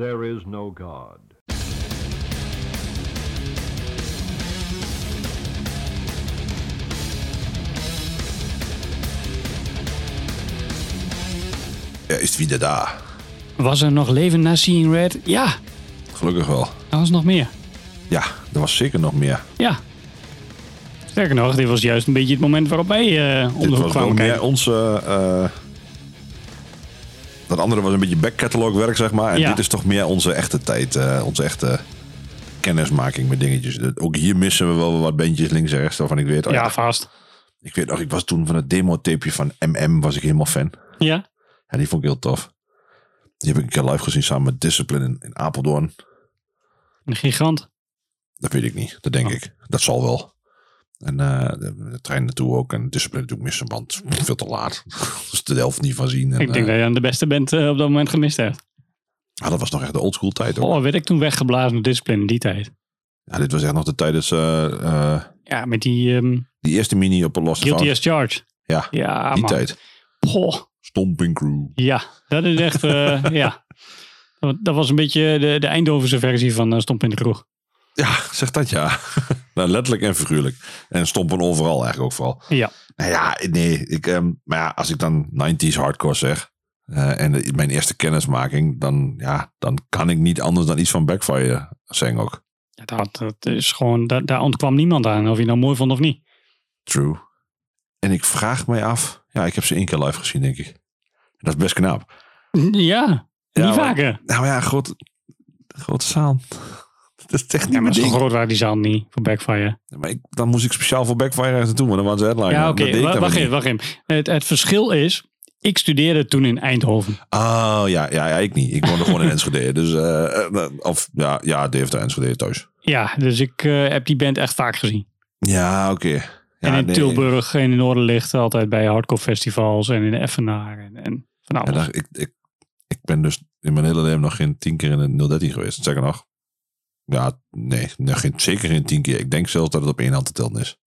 there is no God. Er is wieder daar. Was er nog leven na Seeing Red? Ja, Gelukkig wel. er was nog meer. Ja, er was zeker nog meer. Ja. Sterker nog, dit was juist een beetje het moment waarop wij eh om Dit de hoek was wel kwamen meer onze... eh, dat andere was een beetje backcatalog werk, zeg maar. En Ja. dit is toch meer onze echte tijd. eh, onze echte kennismaking met dingetjes. Ook hier missen we wel wat bandjes links en rechts. Waarvan ik weet... oh Ja, ja, vast. ik weet nog, ik was toen van het demo-tapeje van MM was ik helemaal fan. Ja? Ja, die vond ik heel tof. Die heb ik een keer live gezien samen met Discipline in, in Apeldoorn. Een gigant. Dat weet ik niet. Dat denk Oh. ik. Dat zal wel. En eh, de, de trein naartoe ook. En Discipline natuurlijk missen, want veel te laat. dus de helft niet van zien. En, ik denk eh, dat je aan de beste band eh, op dat moment gemist hebt. ah, dat was nog echt de oldschool tijd. Oh, werd ik toen weggeblazen door Discipline in die tijd. Ja, dit was echt nog de tijd eh, Ja, met die ehm, die eerste mini op een losse Guilty as Charged. Ja, Ja, die man. tijd. Poh. Stomping Crew. Ja, dat is echt, ja. Dat, was een beetje de, de Eindhovense versie van uh, Stomp in de Kroeg. Ja, zeg dat ja. Nou, letterlijk en figuurlijk. En stompen overal eigenlijk ook vooral. Ja. Nou ja, nee. Ik, ehm, maar ja, als ik dan 90s hardcore zeg. eh, en de- mijn eerste kennismaking. Dan, ja, dan kan ik niet anders dan iets van Backfire zeggen ook. Ja, Dat, dat is gewoon, daar, daar ontkwam niemand aan, of je nou mooi vond of niet. True. En ik vraag mij af. Ja, ik heb ze één keer live gezien, denk ik. Dat is best knap. Ja, Ja, niet maar- vaker. Nou ja, groot, grote zaal. Dat is echt niet Ja, maar mijn ding. die zaal niet voor Backfire. Maar ik, dan moest ik speciaal voor Backfire ergens naartoe. Maar dan waren ze headliner. Ja, oké. Wacht even, wacht even. Het, het verschil is, ik studeerde toen in Eindhoven. Oh ja, ja, ja, ik niet. Ik woonde gewoon in Enschede. Dus, eh, eh, of ja, ja, Deventer Enschede thuis. Ja, dus ik eh, heb die band echt vaak gezien. Ja, oké. Ja, en in nee. Tilburg en in Noorderlicht altijd bij hardcore festivals en in Effenaar en, en van alles. ik, ik, ik ben dus in mijn hele leven nog geen tien keer in een 013 geweest. Zeg nog. Ja, nee, geen, zeker geen tien keer. Ik denk zelfs dat het op één hand te tellen is.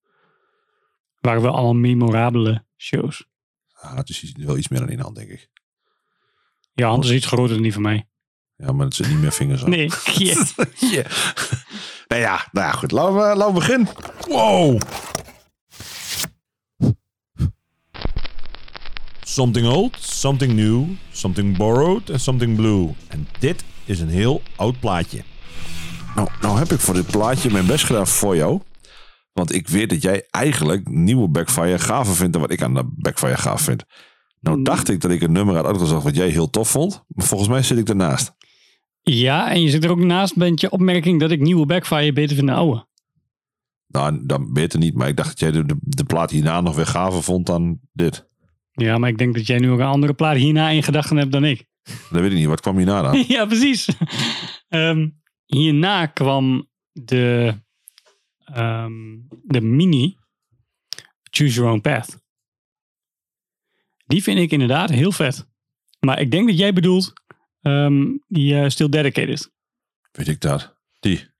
waren wel allemaal memorabele shows. Ja, het is wel iets meer dan één hand, denk ik. Je hand is iets groter dan die van mij. Ja, maar het zit niet meer vingers aan. Nee, ja. Ja. Nou ja, nou ja, goed. Laten we, laten we beginnen. Wow. Something old, something new, something borrowed en something blue. En dit is een heel oud plaatje. Nou, nou heb ik voor dit plaatje mijn best gedaan voor jou. Want ik weet dat jij eigenlijk nieuwe Backfire gaver vindt dan wat ik aan de Backfire gaaf vind. Nou dacht ik dat ik een nummer had uitgezocht wat jij heel tof vond. Maar volgens mij zit ik ernaast. ja, en je zit er ook naast met je opmerking dat ik nieuwe Backfire beter vind dan oude. Nou, dan beter niet. Maar ik dacht dat jij de, de, de plaat hierna nog weer gaver vond dan dit. Ja, maar ik denk dat jij nu ook een andere plaat hierna in gedachten hebt dan ik. Dat weet ik niet. Wat kwam hierna dan? ja, precies. Ehm, hierna kwam de, ehm, de mini Choose Your Own Path. Die vind ik inderdaad heel vet. Maar ik denk dat jij bedoelt ehm, die eh, Still Dedicated. weet ik dat? Die.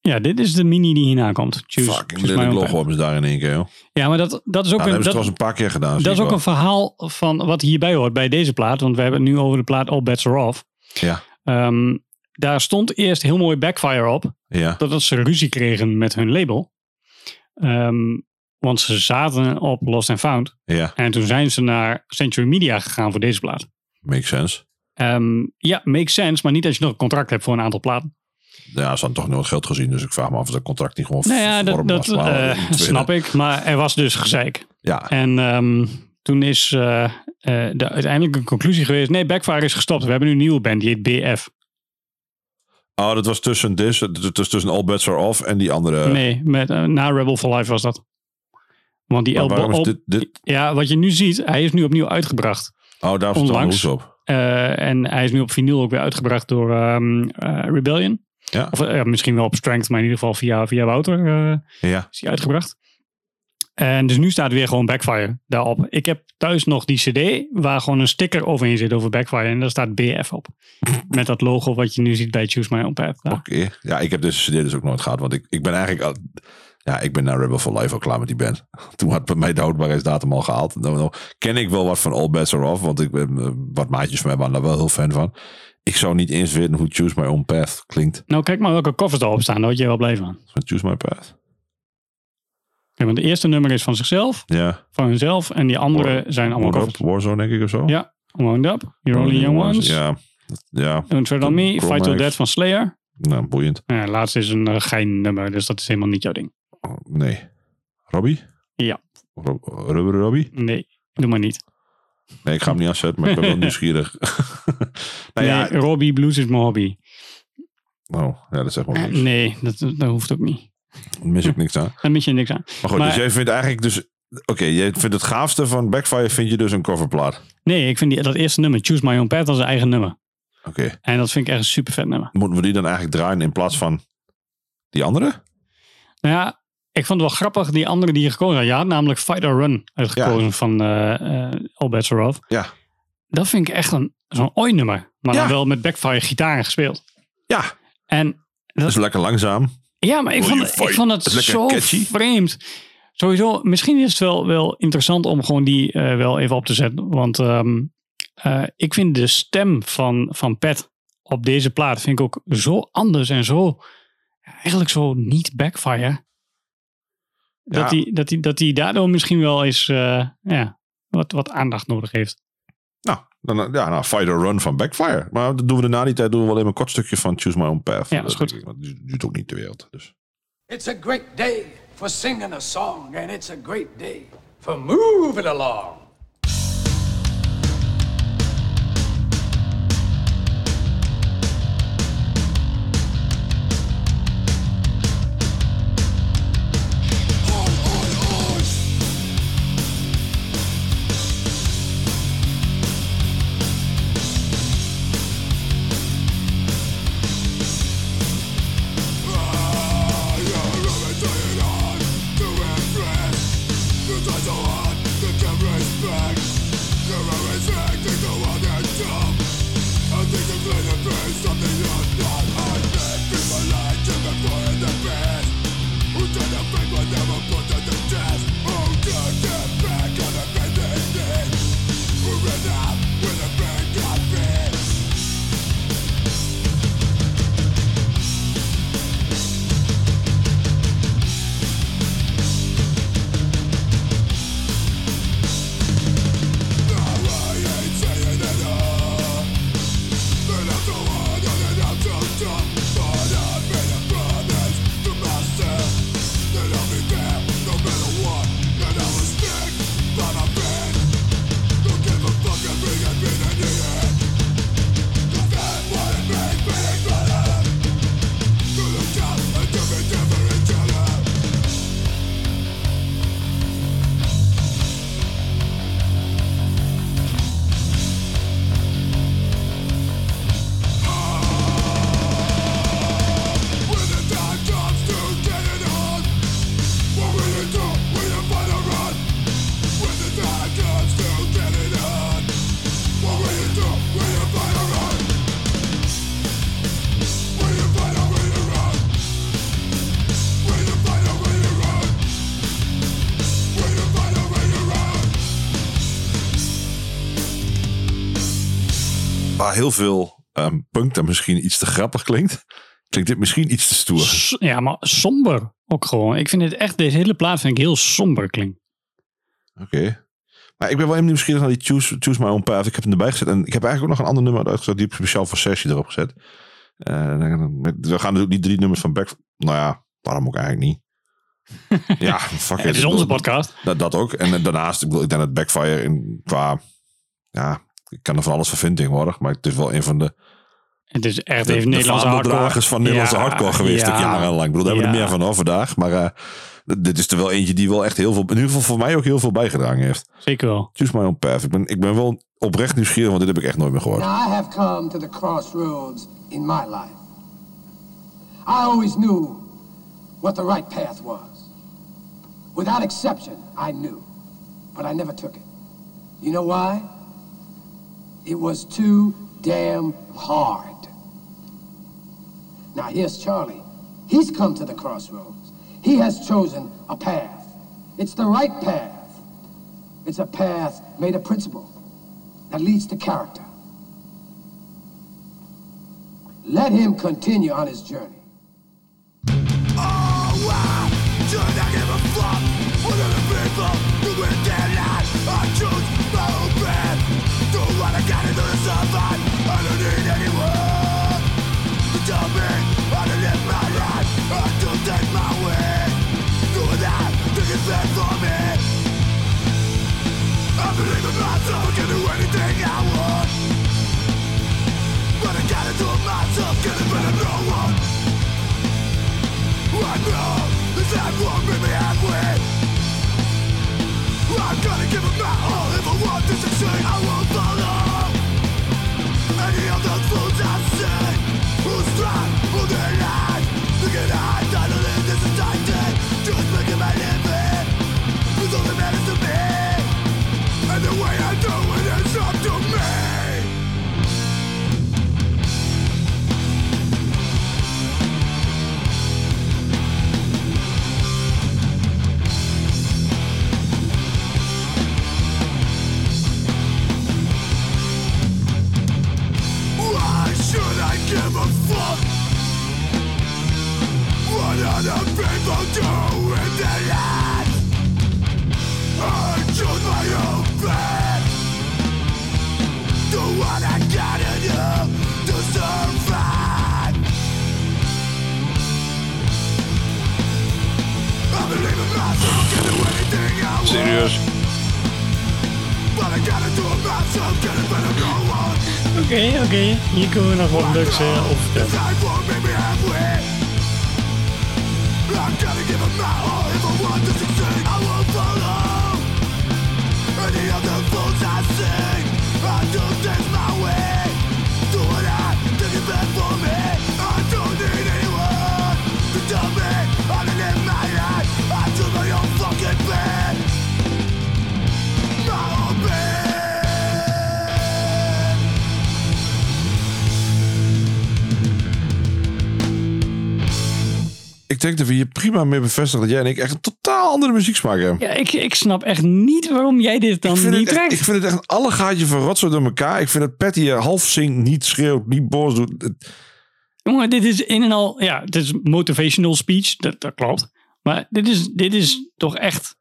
Ja, dit is de mini die hierna komt. Choose, Fucking lelijk logo hebben ze daar in één keer, joh. Ja, maar dat, dat is ook, Nou, dat een, hebben ze dat, trouwens een paar keer gedaan. dat is ook wel. een verhaal van wat hierbij hoort bij deze plaat. Want we hebben het nu over de plaat All Bets Are Off. Ja, Ehm, daar stond eerst heel mooi Backfire op. ja. Totdat ze ruzie kregen met hun label. Ehm, want ze zaten op Lost and Found. Ja, En toen zijn ze naar Century Media gegaan voor deze plaat. makes sense. Ehm, ja, makes sense. Maar niet als je nog een contract hebt voor een aantal platen. Ja, ze hadden toch nooit geld gezien. Dus ik vraag me af of dat contract niet gewoon Nou ja, dat, dat eh, snap ik. Maar er was dus gezeik. Ja, En ehm, toen is eh, eh, de uiteindelijke conclusie geweest. Nee, Backfire is gestopt. We hebben nu een nieuwe band. Die heet BF. Oh, dat was tussen dat was tussen All Bets Are Off en die andere. nee, met, eh, na Rebel for Life was dat. Want die dit, dit? Ja, wat je nu ziet, hij is nu opnieuw uitgebracht. Oh, daar Onlangs. hoes op. Eh, en hij is nu op vinyl ook weer uitgebracht door ehm, eh, Rebellion. Ja. Of misschien wel op Strength, maar in ieder geval via, via Wouter Ja. is hij uitgebracht. En dus nu staat weer gewoon Backfire daarop. Ik heb thuis nog die cd waar gewoon een sticker overheen zit over Backfire. En daar staat BF op. Met dat logo wat je nu ziet bij Choose My Own Path. Oké. Ja, ik heb deze CD dus ook nooit gehad. Want ik, ik ben eigenlijk al... Ja, ik ben naar Rebel for Life al klaar met die band. Toen had bij mij de houdbaarheidsdatum al gehaald. Nou, nou ken ik wel wat van All Bets Are Off. Want ik ben, eh, wat maatjes van mij waren daar wel heel fan van. ik zou niet eens weten hoe Choose My Own Path klinkt. Nou, kijk maar welke covers erop staan. Daar word je wel blij. Van Choose My Path. Kijk, want de eerste nummer is van zichzelf, Ja. van hunzelf. En die andere War- zijn allemaal War- covers. Warzone, denk ik, of zo. Ja, Wound Up, You're Only Young Ones. Ja. Ja, Don't Tread On Me, Fight Chromax. Death van Slayer. nou, boeiend. Ja, laatste is een uh, gein nummer, dus dat is helemaal niet jouw ding. Oh, nee. Robbie? Ja. Rob, Rubber Robbie? Nee, doe maar niet. Nee, ik ga hem niet afzetten, maar ik ben wel nieuwsgierig. nou ja, nee, Robbie Blues is mijn hobby. oh, ja, dat zegt wel Eh, niks. nee, dat, dat hoeft ook niet. Daar mis ik niks aan. Daar mis je niks aan. Maar goed, Maar- dus jij vindt eigenlijk dus... Oké, jij vindt het gaafste van Backfire vind je dus een coverplaat. Nee, ik vind die, dat eerste nummer, Choose My Own Path, als een eigen nummer. Oké. En dat vind ik echt een super vet nummer. Moeten we die dan eigenlijk draaien in plaats van die andere? Nou ja, ik vond het wel grappig, die andere die je gekozen had. Had namelijk Fight or Run uitgekozen van eh eh All Bets Are Off. Ja. Dat vind ik echt een, zo'n oi-nummer. Maar Ja. dan wel met backfire gitaar gespeeld. Ja, En dat is lekker langzaam. Ja, maar ik vond, ik vond het Het zo catchy. vreemd. Sowieso, misschien is het wel, wel interessant om gewoon die eh, wel even op te zetten. Want ehm, eh, ik vind de stem van, van Pat op deze plaat vind ik ook zo anders en zo eigenlijk zo niet backfire. Dat hij dat die, dat die daardoor misschien wel eens eh, ja, wat, wat aandacht nodig heeft. Nou, dan, ja, nou, Fight or Run van Backfire. Maar dat doen we na die tijd doen we wel even een kort stukje van Choose My Own Path. Ja, dat is goed. ik, want Het duurt ook niet de wereld. Dus. It's a great day for singing a song, and it's a great day for moving along. Heel veel ehm punten misschien iets te grappig klinkt, klinkt dit misschien iets te stoer. S- Ja, maar somber ook gewoon. Ik vind het echt, deze hele plaat vind ik heel somber klinken. Oké. Maar ik ben wel even nieuwsgierig naar die Choose, Choose My Own Path. Ik heb hem erbij gezet. En ik heb eigenlijk ook nog een ander nummer uitgezet. Die heb ik speciaal voor sessie erop gezet. Eh, dan- we gaan natuurlijk die drie nummers van Back... Nou ja, waarom ook eigenlijk niet? ja, fuck it. Het is onze podcast. Dat, dat ook. En daarnaast, ik, bedoel, ik denk dat Backfire in, qua... Ja, ik kan er van alles van vinden tegenwoordig. Maar het is wel een van de, Het is echt de, even de Nederlandse hardcore. van Nederlandse Ja, hardcore geweest. ja. jarenlang. Ik bedoel, daar hebben we er meer van vandaag. Maar eh, dit is er wel eentje die wel echt heel veel... In ieder geval voor mij ook heel veel bijgedragen heeft. Zeker wel. Choose My Own Path. Ik ben, ik ben wel oprecht nieuwsgierig, want dit heb ik echt nooit meer gehoord. Now, I have come to the crossroads in my life. I always knew what the right path was. Without exception, I knew. But I never took it. You know why? It was too damn hard. Now, here's Charlie. He's come to the crossroads. He has chosen a path. It's the right path. It's a path made of principle that leads to character. Let him continue on his journey. Survive Hier kunnen Dat we hier prima mee bevestigen dat jij en ik echt een totaal andere muzieksmaak hebben. Ja, ik, ik snap echt niet waarom jij dit dan niet het echt, trekt. ik vind het echt een alle gaatje van rotzooi door elkaar. Ik vind dat Patty half zingt, niet schreeuwt, niet boos doet. Het- Jongen, dit is in en al, ja, het is motivational speech, dat, dat klopt. Maar dit is, dit is toch echt,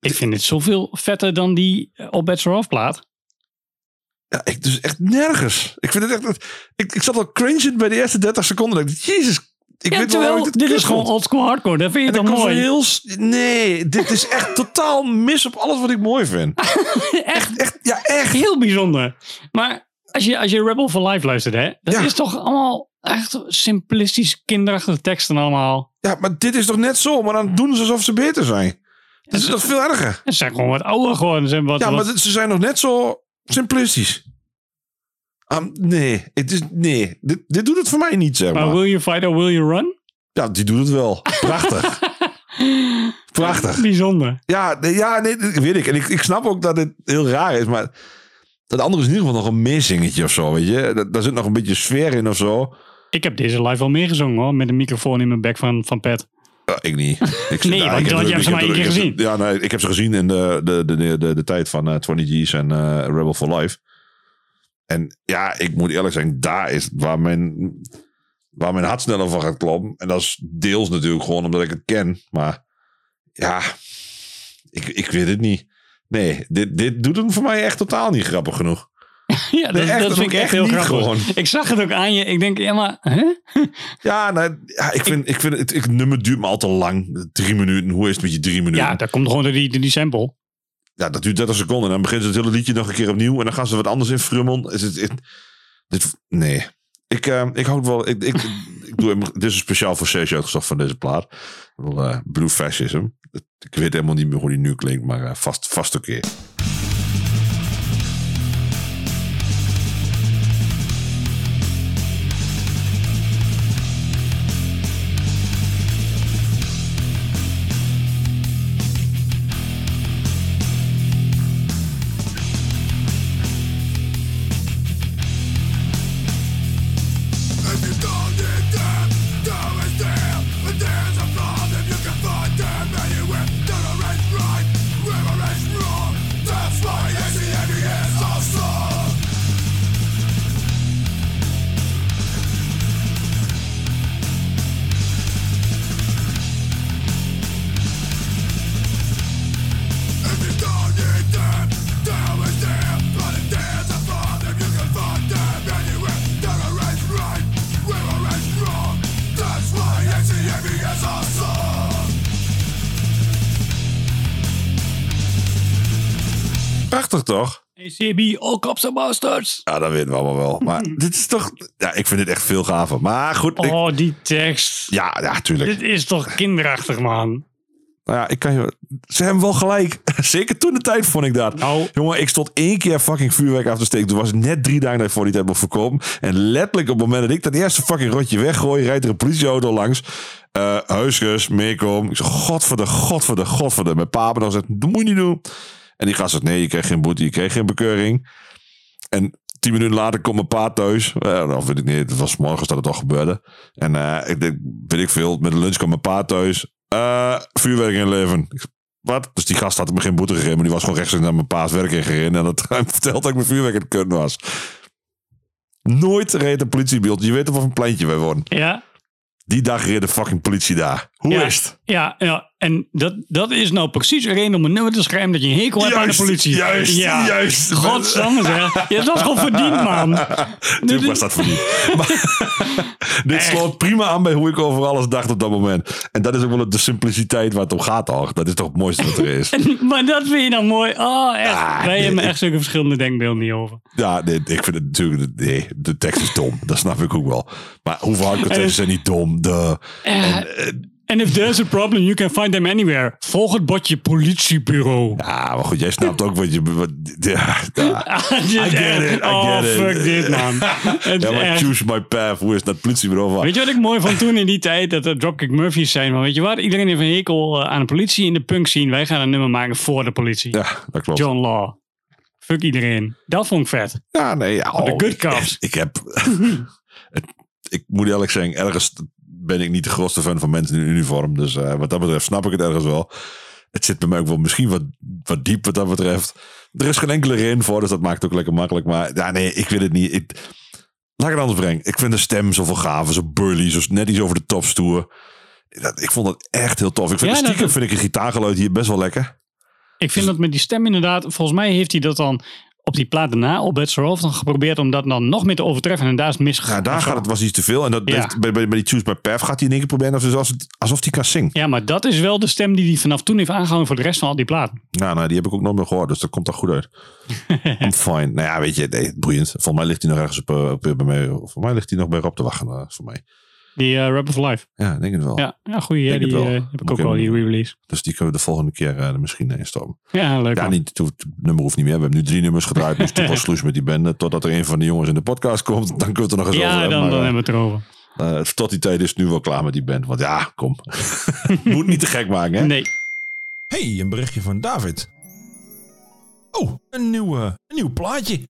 ik vind het zoveel vetter dan die All Bets Are Off plaat. Ja, ik dus echt nergens. Ik vind het echt. Ik, ik zat al cringend bij de eerste 30 seconden. Ik dacht, Jezus, ik Ja, weet wel terwijl, dit is gewoon oldschool hardcore, dat vind je En dan mooi? heel. Nee, dit is echt totaal mis op alles wat ik mooi vind. echt Echt, ja, echt. heel bijzonder. Maar als je, als je Rebel for Life luistert, hè, dat Ja. is toch allemaal echt simplistisch kinderachtige teksten allemaal. Ja, maar dit is toch net zo, maar dan doen ze alsof ze beter zijn. Dit is toch veel erger. Ze zijn gewoon wat ouder geworden. Hebben wat, Ja, maar wat- ze zijn nog net zo simplistisch. Nee, het is, nee dit, dit doet het voor mij niet, zeg maar maar. will you fight or will you run? Ja, die doet het wel. Prachtig. Prachtig. Bijzonder. Ja, nee, ja nee, dat weet ik. En ik, ik snap ook dat het heel raar is, maar dat andere is in ieder geval nog een meezingetje of zo, weet je. Daar, zit nog een beetje sfeer in of zo. Ik heb deze live al meegezongen hoor, met een microfoon in mijn bek van, van Pet. Ja, ik niet. Ik, Nee, want ik heb- je hebt ze maar één keer gezien. Ja, nee, ik heb ze gezien in de, de, de, de, de, de tijd van eh 20 G's en eh, Rebel for Life. En ja, ik moet eerlijk zijn, daar is waar mijn, waar mijn hart sneller van gaat kloppen. En dat is deels natuurlijk gewoon omdat ik het ken. Maar ja, ik, ik weet het niet. Nee, dit, dit doet hem voor mij echt totaal niet grappig genoeg. Ja, dat, Nee, echt, dat dat vind ik echt heel grappig. gewoon. Ik zag het ook aan je. Ik denk, ja maar? Ja, nou, ja ik vind, ik vind het, het nummer duurt me al te lang. Drie minuten. Hoe is het met je drie minuten? Ja, dat komt gewoon door die, door die sample. Ja, dat duurt 30 seconden. En dan begint ze het hele liedje nog een keer opnieuw. En dan gaan ze wat anders in frummelen. Is het, het- dit, nee. Ik, eh, ik houd wel... Ik, ik, doe dit is speciaal voor Sergio uitgezocht van deze plaat. Eh, Blue Fascism. Ik weet helemaal niet meer hoe die nu klinkt. Maar eh, vast, vast oké. There's ACB, all cops are bastards. Ja, dat weten we allemaal wel. Maar dit is toch... Ja, ik vind dit echt veel gaver. Maar goed, ik- Oh, die tekst. ja, ja, tuurlijk. Dit is toch kinderachtig, man. Nou ja, ik kan je... Ze hebben wel gelijk. Zeker toen de tijd vond ik dat. Nou, Jongen, ik stond één keer fucking vuurwerk af te steken. Toen was het net drie dagen dat ik voor die tijd mocht voorkomen. En letterlijk op het moment dat ik dat eerste fucking rotje weggooi, rijdt er een politieauto langs. Eh huisjes, meekom. Ik zeg, godverde, godverde, godverde. Mijn papa dan zegt, dat moet je niet doen. En die gast zegt, nee, je kreeg geen boete, je kreeg geen bekeuring. En tien minuten later komt mijn pa thuis. Uh, of weet ik niet, het was morgens dat het al gebeurde. En eh, ik denk, weet ik veel, met de lunch kwam mijn pa thuis. Eh, vuurwerk inleveren. Ik zeg, wat? Dus die gast had me geen boete gegeven, maar die was gewoon rechtstreeks naar mijn pa's werk ingereden. En dat hij vertelde dat ik mijn vuurwerk in het kut was. Nooit reed een politiebeeld. Je weet op wat een pleintje wij wonen. ja. Die dag reed de fucking politie daar. Hoe ja, is het? Ja, ja. En dat, dat is nou precies een reden om een nummer te schrijven dat je een hekel hebt aan de politie. juist, ja. juist. Godsamme zeg. Je hebt dat gewoon verdiend, man. Natuurlijk was dat. Maar, dit sloot prima aan bij hoe ik over alles dacht op dat moment. En dat is ook wel de simpliciteit waar het om gaat, toch? Dat is toch het mooiste wat er is. Maar dat vind je dan mooi. Oh, echt. Ah, Wij nee, hebben echt zulke verschillende denkbeelden niet over. Ja, nee, ik vind het natuurlijk... Nee, de tekst is dom. Dat snap ik ook wel. Maar hoeveel hardcore teksten zijn niet dom? De, en, eh, And if there's a problem, you can find them anywhere. Volg het bordje politiebureau. ja, maar goed, jij snapt ook wat je... Wat, ja, I get it, I oh, get it. fuck dit, man. Ja, maar echt- choose my path. Hoe is dat politiebureau van? Weet je wat ik mooi vond toen in die tijd? Dat er Dropkick Murphys zijn. Maar weet je wat? Iedereen heeft een hekel eh, aan de politie in de punk scene. Wij gaan een nummer maken voor de politie. Ja, dat klopt. John Law. Fuck iedereen. Dat vond ik vet. Ja, nee. Ja, de oh, good ik- cops. Ik, heb... het- ik moet eerlijk zeggen, ergens ben ik niet de grootste fan van mensen in uniform. Dus eh, wat dat betreft snap ik het ergens wel. Het zit bij mij ook wel misschien wat, wat diep wat dat betreft. Er is geen enkele reden voor, dus dat maakt het ook lekker makkelijk. Maar ja, nee, ik weet het niet. Ik, laat ik het anders brengen. Ik vind de stem zoveel gaven, zo burly, zo net iets over de top stoer. Dat, ik vond dat echt heel tof. Ik vind Ja, de dat- stiekem vind ik een gitaargeluid hier best wel lekker. Ik vind dat met die stem inderdaad. Volgens mij heeft hij dat dan op die plaat daarna, op Bad Off, dan geprobeerd om dat dan nog meer te overtreffen. En daar is het misgegaan. Ja, daar gaat het was iets te veel. En dat Ja. bij, bij, bij die Choose My Path gaat hij in één keer proberen alsof, alsof, alsof hij kan zingen. Ja, maar dat is wel de stem die hij vanaf toen heeft aangehouden voor de rest van al die platen. Nou, nou, die heb ik ook nog meer gehoord, dus dat komt er goed uit. I'm fine. Nou ja, weet je, nee, boeiend. Volgens mij ligt hij nog ergens op, eh, op, bij mij. Voor mij ligt hij nog bij Rob te wachten, eh, voor mij. Die eh Rap of Life. Ja, denk het wel. Ja, ja goeie. het Die wel. eh, heb ik ook wel, die re-release. Dus die kunnen we de volgende keer eh, er misschien in stoppen. Ja, leuk Ja, man. niet, het, hoeft- het nummer hoeft niet meer. We hebben nu drie nummers gedraaid, dus toen was sloes met die band. Totdat er een van de jongens in de podcast komt, dan kunnen we het er nog eens over Ja, dan, hebben we het erover. eh, tot die tijd is het nu wel klaar met die band. Want ja, kom. Moet niet te gek maken, hè? Nee. Hey, een berichtje van David. Oh, een nieuw, een nieuw plaatje.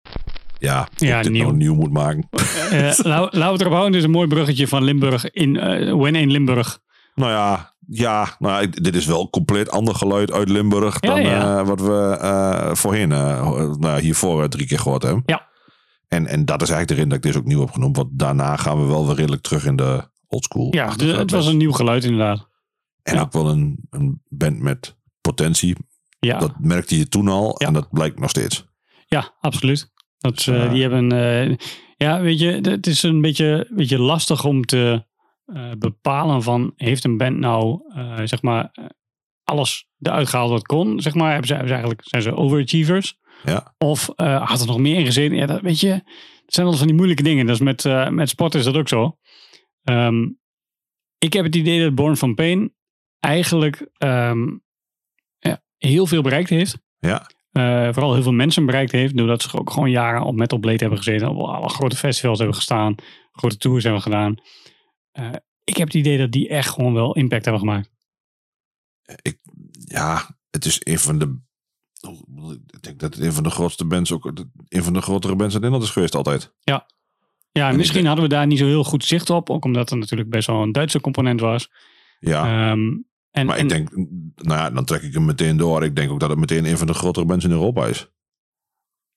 Ja, Ja, ik dit nieuw. nou nieuw moet maken. Eh, laten we erop houden. Dit is een mooi bruggetje van Limburg in eh When in Limburg. Nou ja, ja nou, dit is wel een compleet ander geluid uit Limburg Ja, dan ja. eh, wat we eh, voorheen, nou, hiervoor drie keer gehoord hebben. Ja. En, en dat is eigenlijk de reden dat ik deze ook nieuw heb genoemd. Want daarna gaan we wel weer redelijk terug in de oldschool. Ja, achtige de- het was een nieuw geluid inderdaad. En ja. ook wel een, een band met potentie. Ja, Dat merkte je toen al Ja. en dat blijkt nog steeds. ja absoluut. Dat, eh, Ja. Die hebben, eh, ja, weet je, het is een beetje, beetje lastig om te eh, bepalen van, heeft een band nou, eh, zeg maar, eh, alles eruit gehaald wat kon? Zeg maar, hebben ze, hebben ze eigenlijk, zijn ze overachievers? Ja. Of eh, had er nog meer in gezeten? Ja, dat, weet je, het zijn altijd van die moeilijke dingen. Dat is met, eh, met sport is dat ook zo. Ehm, ik heb het idee dat Born from Pain eigenlijk ehm, ja, heel veel bereikt heeft. Ja. Eh, vooral heel veel mensen bereikt heeft. Doordat ze ook gewoon jaren op Metal Blade hebben gezeten. Op alle grote festivals hebben gestaan. Grote tours hebben gedaan. Eh, ik heb het idee dat die echt gewoon wel impact hebben gemaakt. Ik, ja, het is een van de... Ik denk dat het een van de grootste bands ook... Een van de grotere bands in Nederland is geweest altijd. Ja, En ik misschien hadden we daar niet zo heel goed zicht op. Ook omdat er natuurlijk best wel een Duitse component was. Ja. Ehm, en, Maar en- ik denk, nou ja, dan trek ik hem meteen door. Ik denk ook dat het meteen een van de grotere bands in Europa is.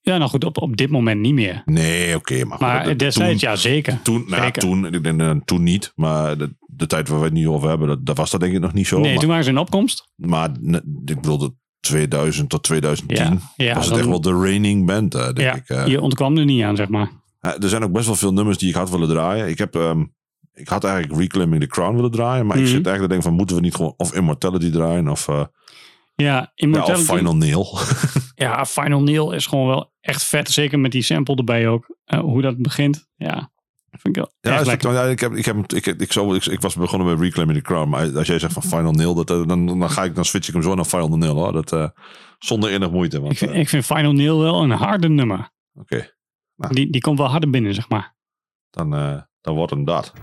Ja, nou goed, op, op dit moment niet meer. Nee, oké, maar, goed, Maar dat- destijds, toen, ja, zeker. Toen, nou Zeker. toen, ik denk, eh, toen niet, maar de, de tijd waar we het nu over hebben, dat, dat was dat denk ik nog niet zo. nee, maar, toen waren ze in opkomst. maar ik bedoelde 2000 tot 2010 Ja, ja, was het echt wel de reigning band, denk Ja, ik. je ontkwam er niet aan, zeg maar. Er zijn ook best wel veel nummers die ik had willen draaien. Ik heb, ehm, ik had eigenlijk Reclaiming the Crown willen draaien, maar Mhm. ik zit eigenlijk te denken van, moeten we niet gewoon of Immortality draaien of... eh, Ja, Ja, of Immortality. Final Nail. Ja, Final Nail is gewoon wel echt vet. Zeker met die sample erbij ook. Eh, hoe dat begint. Ja, vind ik wel Ja, ja, ik, heb, ik, heb, ik, ik, ik, ik, ik was begonnen met Reclaiming the Crown. Maar als jij zegt van Final Nail, dat, eh, dan, dan, ga ik, dan switch ik hem zo naar Final Nail. Hoor. Dat, zonder enig moeite. Want, Ik vind, ik vind Final Nail wel een harde nummer. Oké, Die, die komt wel harder binnen, zeg maar. dan, dan wordt hem dat.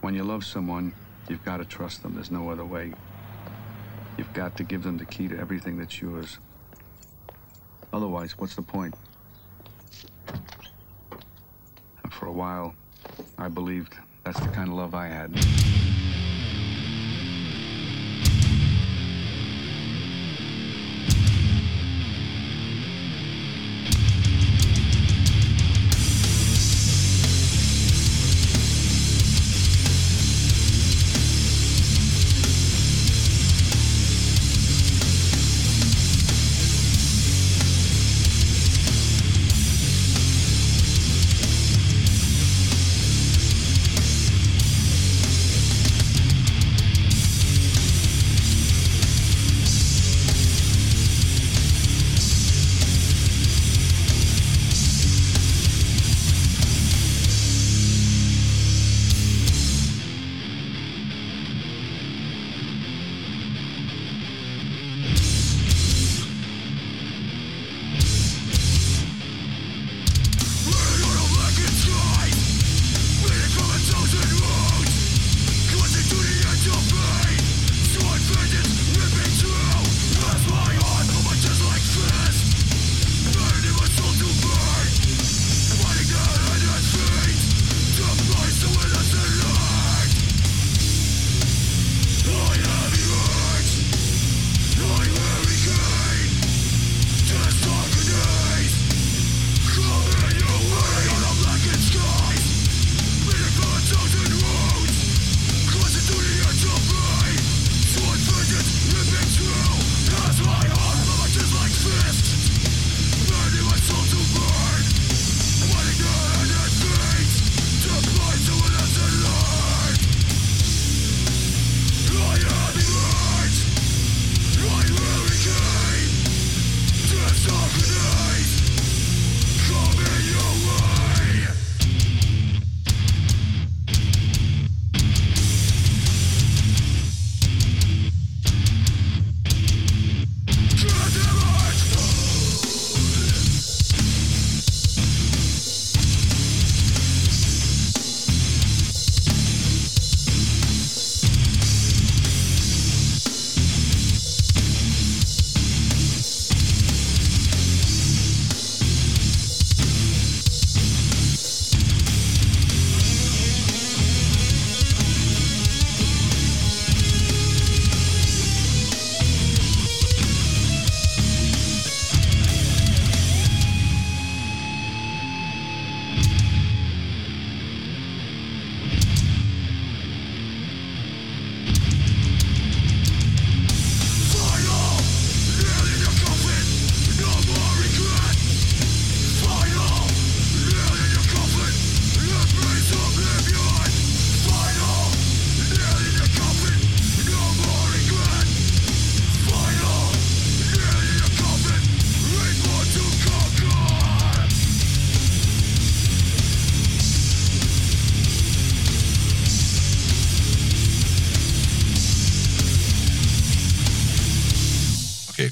When you love someone, you've got to trust them. There's no other way. You've got to give them the key to everything that's yours. Otherwise, what's the point? And for a while, I believed that's the kind of love I had.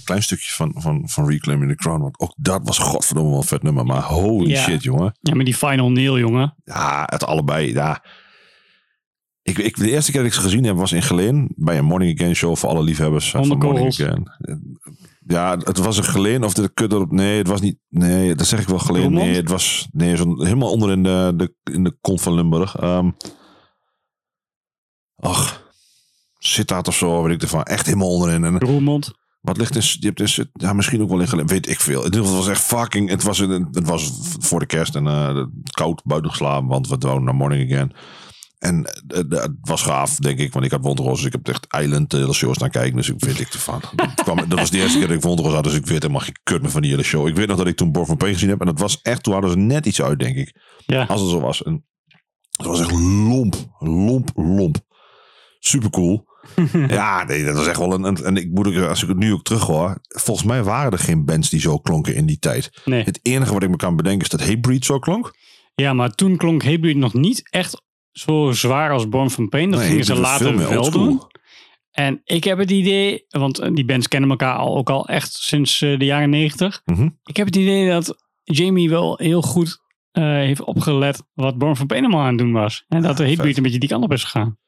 Klein stukje van, van, van Reclaiming the Crown. Want ook dat was godverdomme wel een vet nummer. Maar holy Ja. shit, jongen. Ja, maar die Final Nail, jongen. Ja, het allebei. Ja. Ik, ik, de eerste keer dat ik ze gezien heb was in Geleen. Bij een Morning Again show voor alle liefhebbers van Morning. Again. Ja, het was een Geleen of de kut erop. Nee, het was niet. Nee, dat zeg ik wel Geleen. Nee, het was nee, zo helemaal onder in de, de, in de kont van Limburg. Ehm ach, Sittard of zo, weet ik ervan. Echt helemaal onderin. En Roermond. Wat ligt in, je hebt Sit- ja, misschien ook wel in weet ik veel. In ieder geval, het was echt fucking, het was, een- het was voor de kerst en eh, koud buiten geslapen, want we wouden naar Morning Again. En eh, het was gaaf, denk ik, want ik had Wonderros, dus ik heb echt Island de hele show staan kijken, dus ik weet ik ervan. Dat kwam- dat was de eerste keer dat ik Wonderros had, dus ik weet helemaal geen kut meer van die hele show. Ik weet nog dat ik toen Born van Pain gezien heb en dat was echt, toen hadden ze net iets uit, denk ik. Ja. Als het zo was. En het was echt lomp, lomp, lomp. Super cool. ja, nee, dat was echt wel een... een- En ik moet ook, als ik het nu ook terug hoor... Volgens mij waren er geen bands die zo klonken in die tijd. Nee. Het enige wat ik me kan bedenken is dat Hatebreed zo klonk. Ja, maar toen klonk Hatebreed nog niet echt zo zwaar als Born from Pain. Dat Nee, gingen ze later wel doen. En ik heb het idee, want eh, die bands kennen elkaar al, ook al echt sinds eh, de jaren negentig. Mhm. Ik heb het idee dat Jamie wel heel goed eh, heeft opgelet wat Born from Pain allemaal aan het doen was. En dat de Hatebreed vet. een beetje die kant op is gegaan.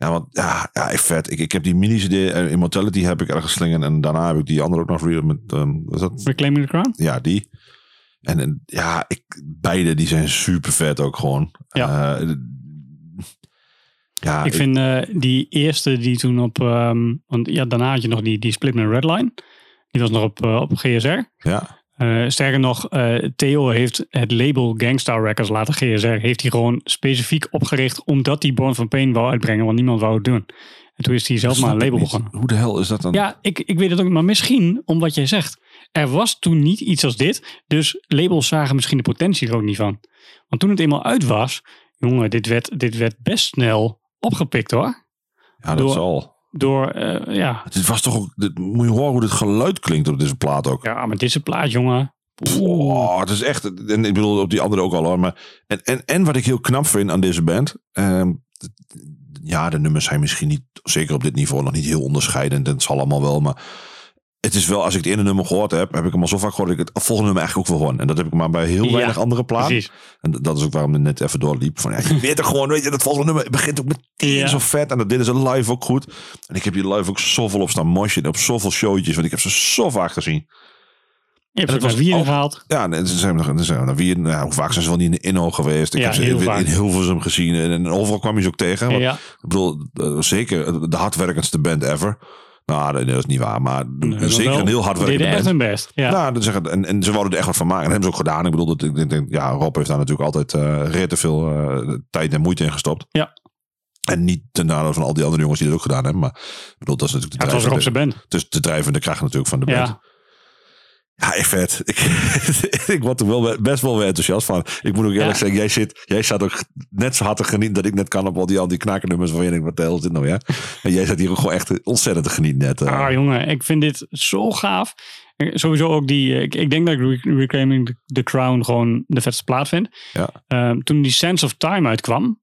Ja, want ja, ja vet. Ik, ik heb die mini-cd, eh, Immortality heb ik ergens slingen. En daarna heb ik die andere ook nog weer met... ehm, wat is dat? Reclaiming the Crown? Ja, die. En, en ja, ik, beide die zijn super vet ook gewoon. Ja. Eh, ja, ik vind eh, die eerste die toen op... ehm, want ja, daarna had je nog die, die Split met Redline. Die was nog op, op GSR. Ja, Eh, sterker nog, eh, Theo heeft het label Gangstar Records later GSR. Heeft hij gewoon specifiek opgericht omdat hij Born from Pain wou uitbrengen. Want niemand wou het doen. En toen is hij zelf maar een label begonnen. Hoe de hel is dat dan? Ja, ik, ik weet het ook niet. Maar misschien, om wat jij zegt. Er was toen niet iets als dit. Dus labels zagen misschien de potentie er ook niet van. Want toen het eenmaal uit was. Jongen, dit werd, dit werd best snel opgepikt hoor. ja dat door- zal. Door, eh, ja. Het was toch dit- moet je horen hoe dit geluid klinkt op deze plaat ook. Ja, maar dit is een plaat, jongen. Oh, het is echt... En ik bedoel, op die andere ook al hoor. Maar, en, en, en wat ik heel knap vind aan deze band... ehm, ja, de nummers zijn misschien niet... Zeker op dit niveau nog niet heel onderscheidend. En het zal allemaal wel, maar... Het is wel, als ik het ene nummer gehoord heb, heb ik hem al zo vaak gehoord dat ik het volgende nummer eigenlijk ook wil horen. En dat heb ik maar bij heel Ja, weinig andere platen. En dat is ook waarom het net even doorliep. Van, ja, je weet er gewoon, weet je, dat volgende nummer begint ook meteen Ja. zo vet. En dat, dit is een live ook goed. En ik heb hier live ook zoveel op staan mosje. Op zoveel showtjes, want ik heb ze zo vaak gezien. Je hebt En het naar was Wien al- gehaald. Ja, en ze zijn nog, zijn weer, nou, hoe vaak zijn ze wel niet in de Inno geweest? Ik Ja, heb ze heel in, vaak. in Hilversum gezien. En, en overal kwam je ze ook tegen. Want. Ik bedoel, eh, zeker de hardwerkendste band ever. Nou, dat is niet waar. Maar Nee, zeker een heel hardwerkende deden echt hun best. Ja. Nou, dat zeggen, en, en ze wouden er echt wat van maken. En dat hebben ze ook gedaan. Ik bedoel, dat, ik denk- ja, Rob heeft daar natuurlijk altijd eh redelijk veel eh, tijd en moeite in gestopt. Ja. En niet ten nadele van al die andere jongens die dat ook gedaan hebben. Maar ik bedoel, dat is natuurlijk de, Ja, het was drijvende, zijn band. dus de drijvende kracht natuurlijk van de band. Ja. Ja, echt vet. Ik, ik word er wel, best wel weer enthousiast van. Ik moet ook eerlijk Ja. zeggen, jij, zit, jij staat ook net zo hard te genieten dat ik net kan op al die, al die knakennummers waar je denkt, wat de hel is dit nou, ja? En jij zit hier ook gewoon echt ontzettend te genieten net. eh. Ah, jongen, ik vind dit zo gaaf. Sowieso ook die. eh, Ik, ik denk dat ik Re- Reclaiming the- the Crown gewoon de vetste plaat vind. Ja. Ehm, toen die Sense of Time uitkwam,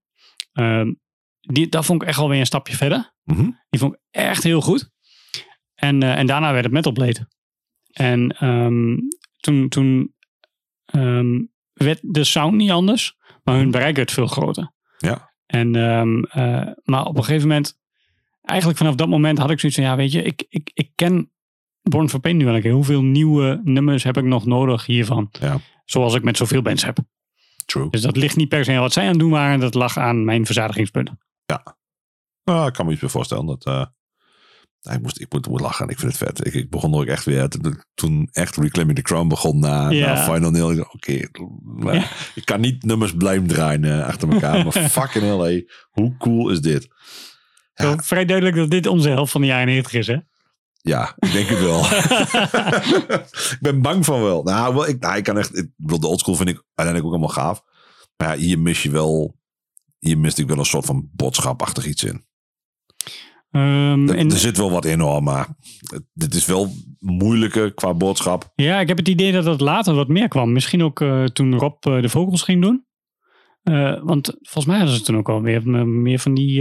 ehm, die, dat vond ik echt alweer een stapje verder. Mhm. Die vond ik echt heel goed. En, eh, en daarna werd het Metal Blade. En ehm, toen, toen ehm, werd de sound niet anders, maar hun bereik werd veel groter. Ja. En, ehm, eh, maar op een gegeven moment, eigenlijk vanaf dat moment had ik zoiets van, ja weet je, ik, ik, ik ken Born for Pain nu wel een keer. Hoeveel nieuwe nummers heb ik nog nodig hiervan? Ja. Zoals ik met zoveel bands heb. True. Dus dat ligt niet per se aan wat zij aan het doen waren. Dat lag aan mijn verzadigingspunt. Nou, ik kan me iets meer voorstellen. Dat, eh, ja, ik, moest, ik moet, moet lachen. Ik vind het vet. Ik, ik begon ook echt weer. Toen, echt Reclaiming the Crown begon na, Ja. na Final Nail. Oké, Ja. ik kan niet nummers blijven draaien eh, achter elkaar. maar fucking hell, hey, hoe cool is dit? Ja. Zo, vrij duidelijk dat dit onze helft van de jaren 90 is, hè? Ja, ik denk het wel. ik ben bang van wel. Nou, wel, ik, nou, ik kan echt. Ik de oldschool vind ik uiteindelijk ook allemaal gaaf. Maar ja, hier mis je wel. Hier miste ik wel een soort van boodschapachtig iets in. Ehm, Er, en, er zit wel wat in hoor, maar het- dit is wel moeilijker qua boodschap. ja, ik heb het idee dat dat later wat meer kwam. Misschien ook eh, toen Rob eh, de vogels ging doen. Eh, want volgens mij hadden ze toen ook al weer m- meer van die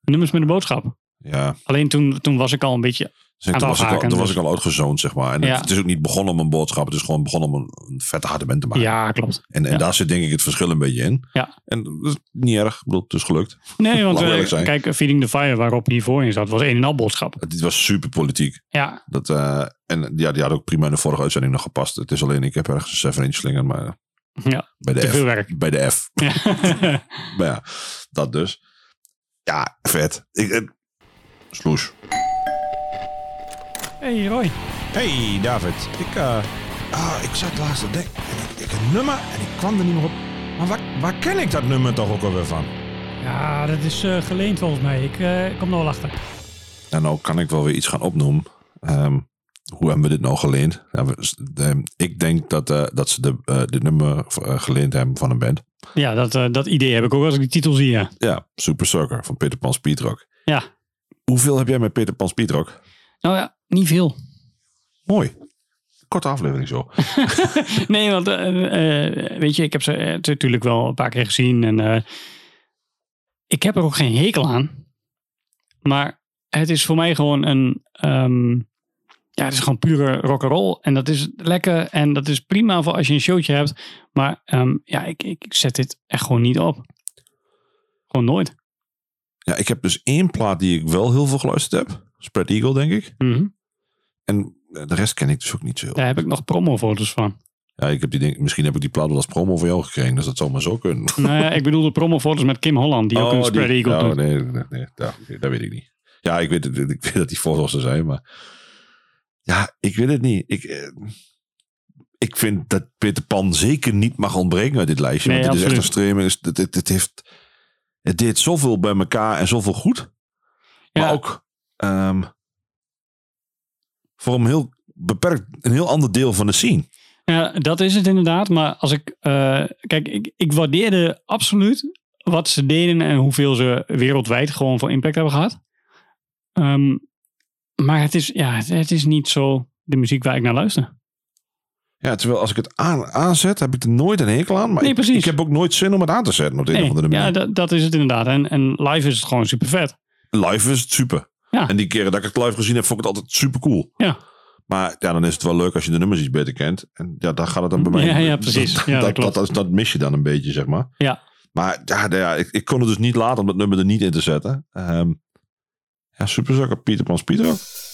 nummers met een boodschap. Ja, Alleen toen, toen was ik al een beetje... dus toen, was ik, al, toen was dus- ik al uitgezoond, zeg maar. En Ja. het, is ook niet begonnen om een boodschap. Het is gewoon begonnen om een, een vette harde band te maken. Ja, klopt. En, en ja. daar zit denk ik het verschil een beetje in. Ja. En dat is niet erg. Ik bedoel, het is gelukt. Nee, want eh, kijk, Feeding the Fire, waarop hiervoor in zat, was een en al boodschap. Het was super politiek. Ja, Dat, eh, en ja, die had ook prima in de vorige uitzending nog gepast. Het is alleen, ik heb ergens een 7 inch slinger, maar ja bij de te F. veel werk. Bij de F. Ja. Maar ja, dat dus. Ja, vet. Ik, eh, sloes. Hey Roy. Hey David, ik, eh, ah, ik zat laatst te denken. en Ik, ik een nummer en ik kwam er niet meer op. Maar waar, waar ken ik dat nummer toch ook alweer van? Ja, dat is eh, geleend volgens mij. Ik eh, kom er wel achter. En nou kan ik wel weer iets gaan opnoemen. Ehm, hoe hebben we dit nou geleend? Ja, we- de- ik denk dat, eh, dat ze de, dit nummer geleend hebben van een band. Ja, dat, dat idee heb ik ook als ik die titel zie, ja. Ja, Super Sucker van Peter Pan Speedrock. Ja, Hoeveel heb jij met Peter Pan Speedrock? Nou ja, niet veel. Mooi. Korte aflevering zo. Nee, want eh, eh, weet je, ik heb ze eh, natuurlijk wel een paar keer gezien. En ik heb er ook geen hekel aan. Maar het is voor mij gewoon een... ehm, ja, het is gewoon pure rock'n'roll. En dat is lekker. En dat is prima voor als je een showtje hebt. Maar ehm, ja, ik, ik zet dit echt gewoon niet op. Gewoon nooit. Ja, ik heb dus één plaat die ik wel heel veel geluisterd heb. Spread Eagle, denk ik. Mhm. En eh, de rest ken ik dus ook niet zo. Daar heb ik nog promofoto's van. Ja, ik heb die ding, misschien heb ik die plaat wel als promo voor jou gekregen. Dus dat zou maar zo kunnen. nou ja, ik bedoel de promofoto's met Kim Holland. Die ook een Spread Eagle oh, doet. nee, nee, nee, dat weet ik niet. Ja, ik weet, ik weet dat die foto's er zijn, maar... Ja, ik weet het niet. Ik, eh, ik vind dat Peter Pan zeker niet mag ontbreken uit dit lijstje. Nee, want dit is echt een streaming. Het, het, het, heeft, het deed zoveel bij elkaar en zoveel goed. Maar Ja. ook ehm, voor een heel beperkt, een heel ander deel van de scene. Ja, dat is het inderdaad. Maar als ik. eh, kijk, ik, ik waardeerde absoluut wat ze deden en hoeveel ze wereldwijd gewoon voor impact hebben gehad. Ehm, maar het is, ja, het, het is niet zo de muziek waar ik naar luister. Ja, terwijl als ik het aan, aanzet, heb ik er nooit een hekel aan. Maar Nee, ik, precies. ik heb ook nooit zin om het aan te zetten op de een of Nee, andere manier. ja, dat, dat is het inderdaad. En, en live is het gewoon super vet. Live is het super. Ja. En die keren dat ik het live gezien heb, vond ik het altijd super cool. Ja. Maar ja, dan is het wel leuk als je de nummers iets beter kent. En ja, daar gaat het dan bij mij. Ja, ja, precies. Dat, Ja, dat dat, dat, dat mis je dan een beetje, zeg maar. Ja. Maar ja, ja ik, ik kon het dus niet laten om dat nummer er niet in te zetten. Ehm ja, super zakker. Pieter Pan Speedrock. See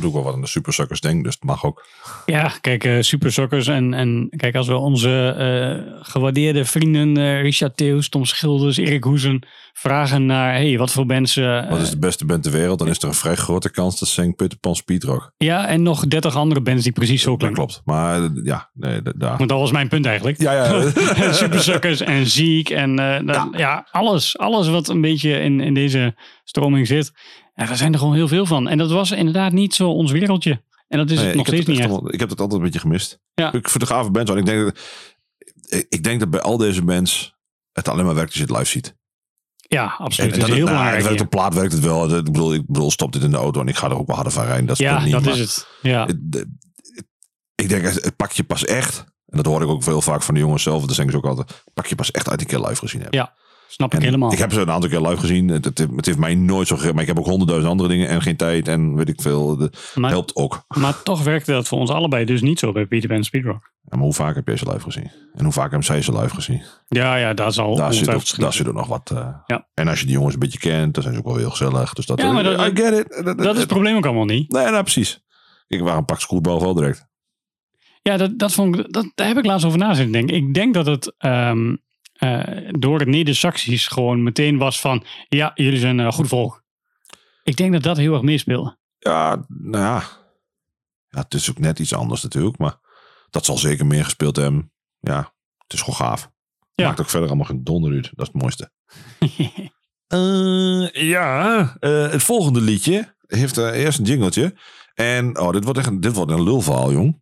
doet ook wel wat aan de Super Suckers denk, dus het mag ook. Ja, kijk, eh Super Sokkers. En, en kijk, als we onze eh, gewaardeerde vrienden eh, Richard Theus, Tom Schilders, Erik Hoezen vragen naar, hey, wat voor eh, Wat is de beste band ter wereld? Dan is er een vrij grote kans dat St. Peter Pan Speedrock. Ja, en nog 30 andere bands die precies zo Dat klinken. klopt. Maar ja, nee, da- daar. Want dat was mijn punt eigenlijk. Ja, ja. Super Suckers en Ziek en dan- ja. alles. Alles wat een beetje in, in deze stroming zit. Ja, daar zijn er gewoon heel veel van. En dat was inderdaad niet zo ons wereldje. En dat is Nee, het nog steeds het niet echt ik heb het altijd een beetje gemist. Ja. Ik vind de gave bands. want Ik denk, dat, ik, denk dat bij al deze bands het alleen maar werkt als je het live ziet. Ja, absoluut. dat is dat heel nou, belangrijk. het werkt hier. op plaat werkt het wel. Ik bedoel, ik bedoel, stop dit in de auto en ik ga er ook wel harder van rijden. Dat is Ja, niet, dat is het. Ja. het- het- Ik denk, het het pak je pas echt. En dat hoor ik ook veel vaak van de jongens zelf. Dat zeggen ze ook altijd. Pak je pas echt uit een keer live gezien hebben. Ja. Snap ik helemaal. Ik heb ze een aantal keer live gezien. Het, het, het heeft mij nooit zo gegeven. Maar ik heb ook honderdduizend andere dingen en geen tijd en weet ik veel. Dat maar, helpt ook. maar toch werkte dat voor ons allebei dus niet zo bij Peter Pan Speedrock. Ja, maar hoe vaak heb jij ze live gezien? En hoe vaak hebben zij ze live gezien? Ja, ja, daar zal daar, zit ook, daar zit ook nog wat. eh, Ja. En als je die jongens een beetje kent, dan zijn ze ook wel heel gezellig. Dus dat, Ja, maar dat- I get it. Dat, Dat is het probleem ook allemaal niet. Nee, nou precies. Ik waar een pak scootbal wel direct. Ja, dat, dat vond ik, dat, daar heb ik laatst over na zitten denken. Ik denk dat het ehm, eh, door het Neder-Saxisch gewoon meteen was van... Ja, jullie zijn een goed volk. Ik denk dat dat heel erg meespeelde. Ja, nou ja. ja. Het is ook net iets anders natuurlijk. Maar dat zal zeker meer gespeeld hebben. Ja, het is gewoon gaaf. Ja. Maakt ook verder allemaal geen donder uit. Dat is het mooiste. Eh, ja, eh, het volgende liedje heeft eh, eerst een jingletje. En oh, dit wordt echt een, dit wordt een lulverhaal, jong.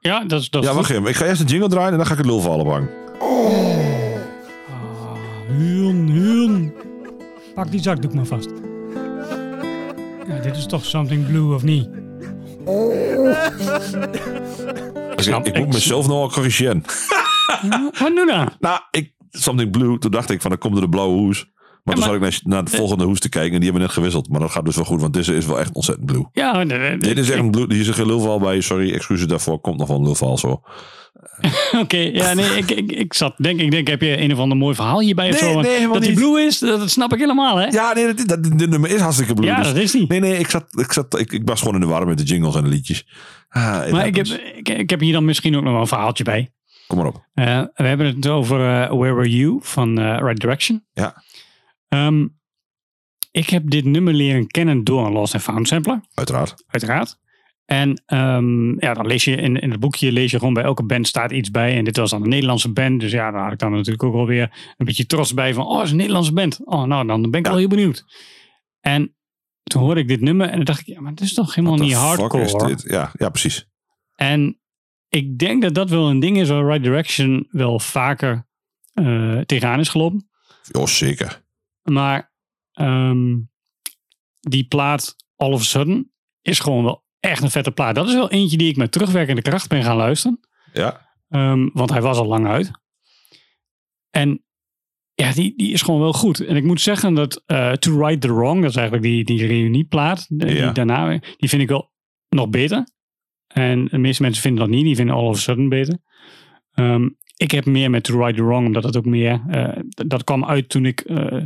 Ja, dat is dat. Ja, wacht even. Ik ga eerst een jingle draaien en dan ga ik het lulverhaal ophangen. Huun, huun. Pak die zakdoek maar vast. Ja, dit is toch something blue of niet? Ik, snap- ik ik moet mezelf nog wel corrigeren. Wat nu dan? Nou, ik, Something Blue, toen dacht ik van, dan komt er de blauwe hoes. Maar toen maar- zat ik naar, de volgende hoes te kijken en die hebben net gewisseld. Maar dat gaat dus wel goed, want deze is wel echt ontzettend blue. Ja, Dit is echt een blue, hier zit geen lulverhaal bij. Sorry, excuses daarvoor. Komt nog wel een lulverhaal zo. Oké, ja, nee, ik, ik, ik zat, denk, ik denk, heb je een of ander mooi verhaal hierbij of zo? Dat die niet. blue is, dat, snap ik helemaal, hè? Ja, nee, dat, dat, dit nummer is hartstikke blue. Ja, dus- dat is die. Nee, nee, ik, zat, ik, zat, ik, ik was gewoon in de war met de jingles en de liedjes. Ah, maar ik heb, ik, ik heb hier dan misschien ook nog wel een verhaaltje bij. Kom maar op. Eh, we hebben het over eh, Where Were You van eh, Right Direction. Ja. Ehm, ik heb dit nummer leren kennen door een Lost and Found sampler, Uiteraard. uiteraard. En ehm, ja, dan lees je in, in het boekje lees je gewoon bij elke band staat iets bij. En dit was dan een Nederlandse band. Dus ja, daar had ik dan natuurlijk ook wel weer een beetje trots bij van, oh, het is een Nederlandse band. Oh, nou, dan ben ik wel heel benieuwd. En toen hoorde ik dit nummer en dan dacht ik, ja, maar het is toch helemaal niet hardcore. is dit? Ja, ja, precies. En ik denk dat dat wel een ding is waar Right Direction wel vaker eh, tegenaan is gelopen. Oh, zeker. Maar ehm, die plaat All of a Sudden is gewoon wel echt een vette plaat. Dat is wel eentje die ik met terugwerkende kracht ben gaan luisteren. Ja. Ehm, want hij was al lang uit. En ja, die, die is gewoon wel goed. En ik moet zeggen dat eh, To Right the Wrong, dat is eigenlijk die, die reunieplaat, die Ja. daarna, die vind ik wel nog beter. En de meeste mensen vinden dat niet. Die vinden All of a Sudden beter. Ehm, ik heb meer met To Right the Wrong, omdat het ook meer, eh, dat kwam uit toen ik eh,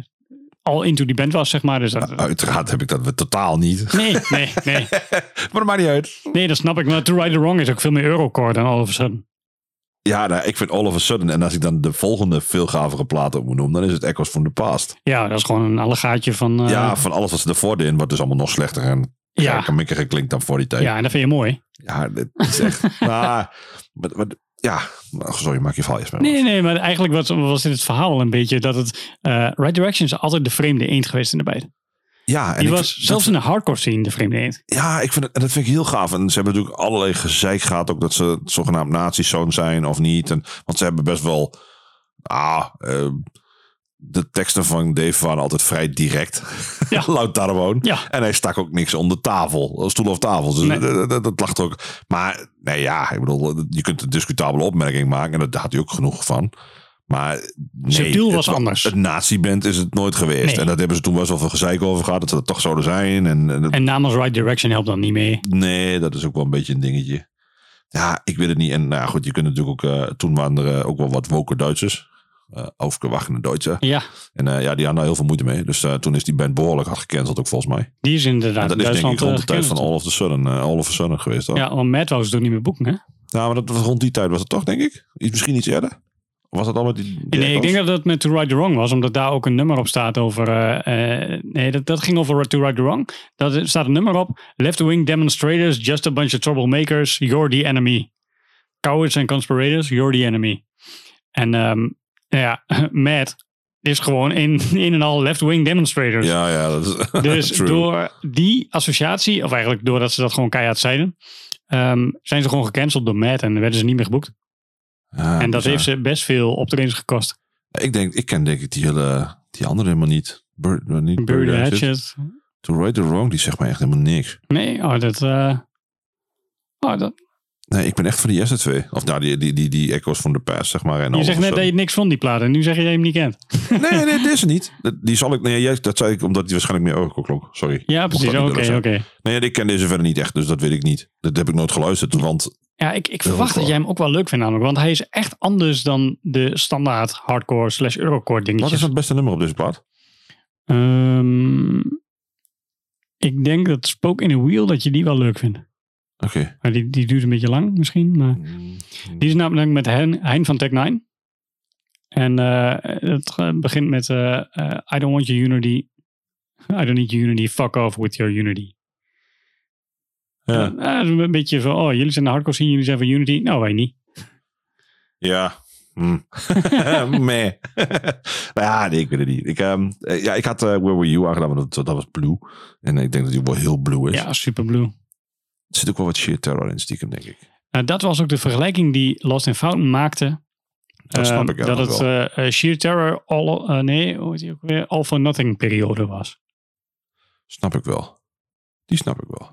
al into die band was, zeg maar. Dus dat, Uiteraard heb ik dat we totaal niet. nee, nee, nee. maar dat maakt niet uit. Nee, dat snap ik. Maar To Right the Wrong is ook veel meer Eurocore dan All of a Sudden. Ja, nou, ik vind All of a Sudden. En als ik dan de volgende veel gavere plaat op moet noemen, dan is het Echoes from the Past. Ja, dat is gewoon een allegaatje van... eh, ja, van alles wat ze ervoor deden, wordt dus allemaal nog slechter en Ja. mikkiger klinkt dan voor die tijd. ja, en dat vind je mooi. Ja, dit is echt. maar, maar, maar- ja, nou, sorry, maak je val je Nee, nee, maar eigenlijk was, was dit het verhaal een beetje dat het... eh Right Direction is altijd de vreemde eend geweest in de beide. Ja, en Die was vind- zelfs in de hardcore scene de vreemde eend. Ja, ik vind het, en dat vind ik heel gaaf. En ze hebben natuurlijk allerlei gezeik gehad, ook dat ze zogenaamd nazi-zoon zijn of niet. En, want ze hebben best wel, ah, eh, de teksten van Dave waren altijd vrij direct. Ja. Ja. En hij stak ook niks onder tafel, stoel of tafel. Dus Nee. dat, dat, dat lacht ook. Maar nee, ja, ik bedoel, je kunt een discutabele opmerking maken. En daar had hij ook genoeg van. Maar nee, Subtiel was het, anders. Het nazi-band is het nooit geweest. Nee. En dat hebben ze toen best wel veel gezeik over gehad. Dat ze dat toch zouden zijn. En, en En namens Right Direction helpt dan niet mee. Nee, dat is ook wel een beetje een dingetje. Ja, ik weet het niet. En nou ja, goed, je kunt natuurlijk ook... eh, toen waren er eh, ook wel wat woke Duitsers. Eh overgewachtende Duitsers. Ja, En eh, ja, die hadden daar heel veel moeite mee. Dus eh, toen is die band behoorlijk hard gecanceld ook volgens mij. die is inderdaad En dat is denk Duitsland ik rond de tijd van. All of the Sudden, All of Sudden geweest. Toch? Ja. Want Matt ze toch niet meer boeken, hè? maar dat was rond die tijd was het toch, denk ik? Iets, misschien iets eerder? Of was dat al met die... die Nee, ik denk dat dat met To Right the Wrong was, omdat daar ook een nummer op staat over. nee, dat, dat ging over To Right the Wrong. Daar staat een nummer op. Left wing demonstrators, just a bunch of troublemakers, you're the enemy. Cowards and conspirators, you're the enemy. En ehm, nou ja, Matt is gewoon een, een en al left-wing demonstrators. Ja, ja, dat is Dus true. door die associatie, of eigenlijk doordat ze dat gewoon keihard zeiden, ehm, zijn ze gewoon gecanceld door Matt en werden ze niet meer geboekt. Ja, en dat bizar. heeft ze best veel optredens gekost. Ik denk, ik ken denk ik die hele... Die andere helemaal niet. Bur, eh, niet Buried Hatchet. To Right the Wrong, die zegt mij echt helemaal niks. Nee, oh, dat, oh, dat, Nee, ik ben echt van die eerste twee. Of nou, die, die, die, die Echoes van de Past, zeg maar. En Je zegt net dat je niks vond die plaat en nu zeg je dat je hem niet kent. Nee, nee, deze niet. Dat- Die zal ik... Nee, juist, dat zei ik omdat die waarschijnlijk meer Oracle klonk. Sorry. Ja, precies. Oké, oké. Nee, ik ken deze verder niet echt, dus dat weet ik niet. Dat heb ik nooit geluisterd, want... Ja, ik, ik verwacht dat jij hem ook wel leuk vindt namelijk. Want hij is echt anders dan de standaard hardcore slash eurocore Wat dingetjes. is het beste nummer op deze plaat? Ehm, ik denk dat Spoke in a Wheel dat je die wel leuk vindt. Oké. Maar die, die duurt een beetje lang misschien. Maar die is namelijk met Hein, hein van Tech 9. En eh, het begint met eh, eh, I don't want your unity. I don't need your unity. Fuck off with your unity. Ja. Een beetje van, oh, jullie zijn de hardcore scene, jullie zijn van Unity. Nou, wij niet. Ja. Meh. Nou ja, nee, ik weet het niet. Ik, ehm, eh, ja, ik had Where Were You aangedaan, maar dat, dat was Blue. En ik denk dat die wel heel Blue is. Ja, super blue. Er zit ook wel wat sheer terror in, stiekem, denk ik. Nou, dat was ook de vergelijking die Lost and Found maakte. Dat snap Ehm, ik Dat het eh, eh, Sheer Terror, all, eh, nee, hoe heet die ook weer? All for Nothing periode was. Snap ik wel. Die snap ik wel.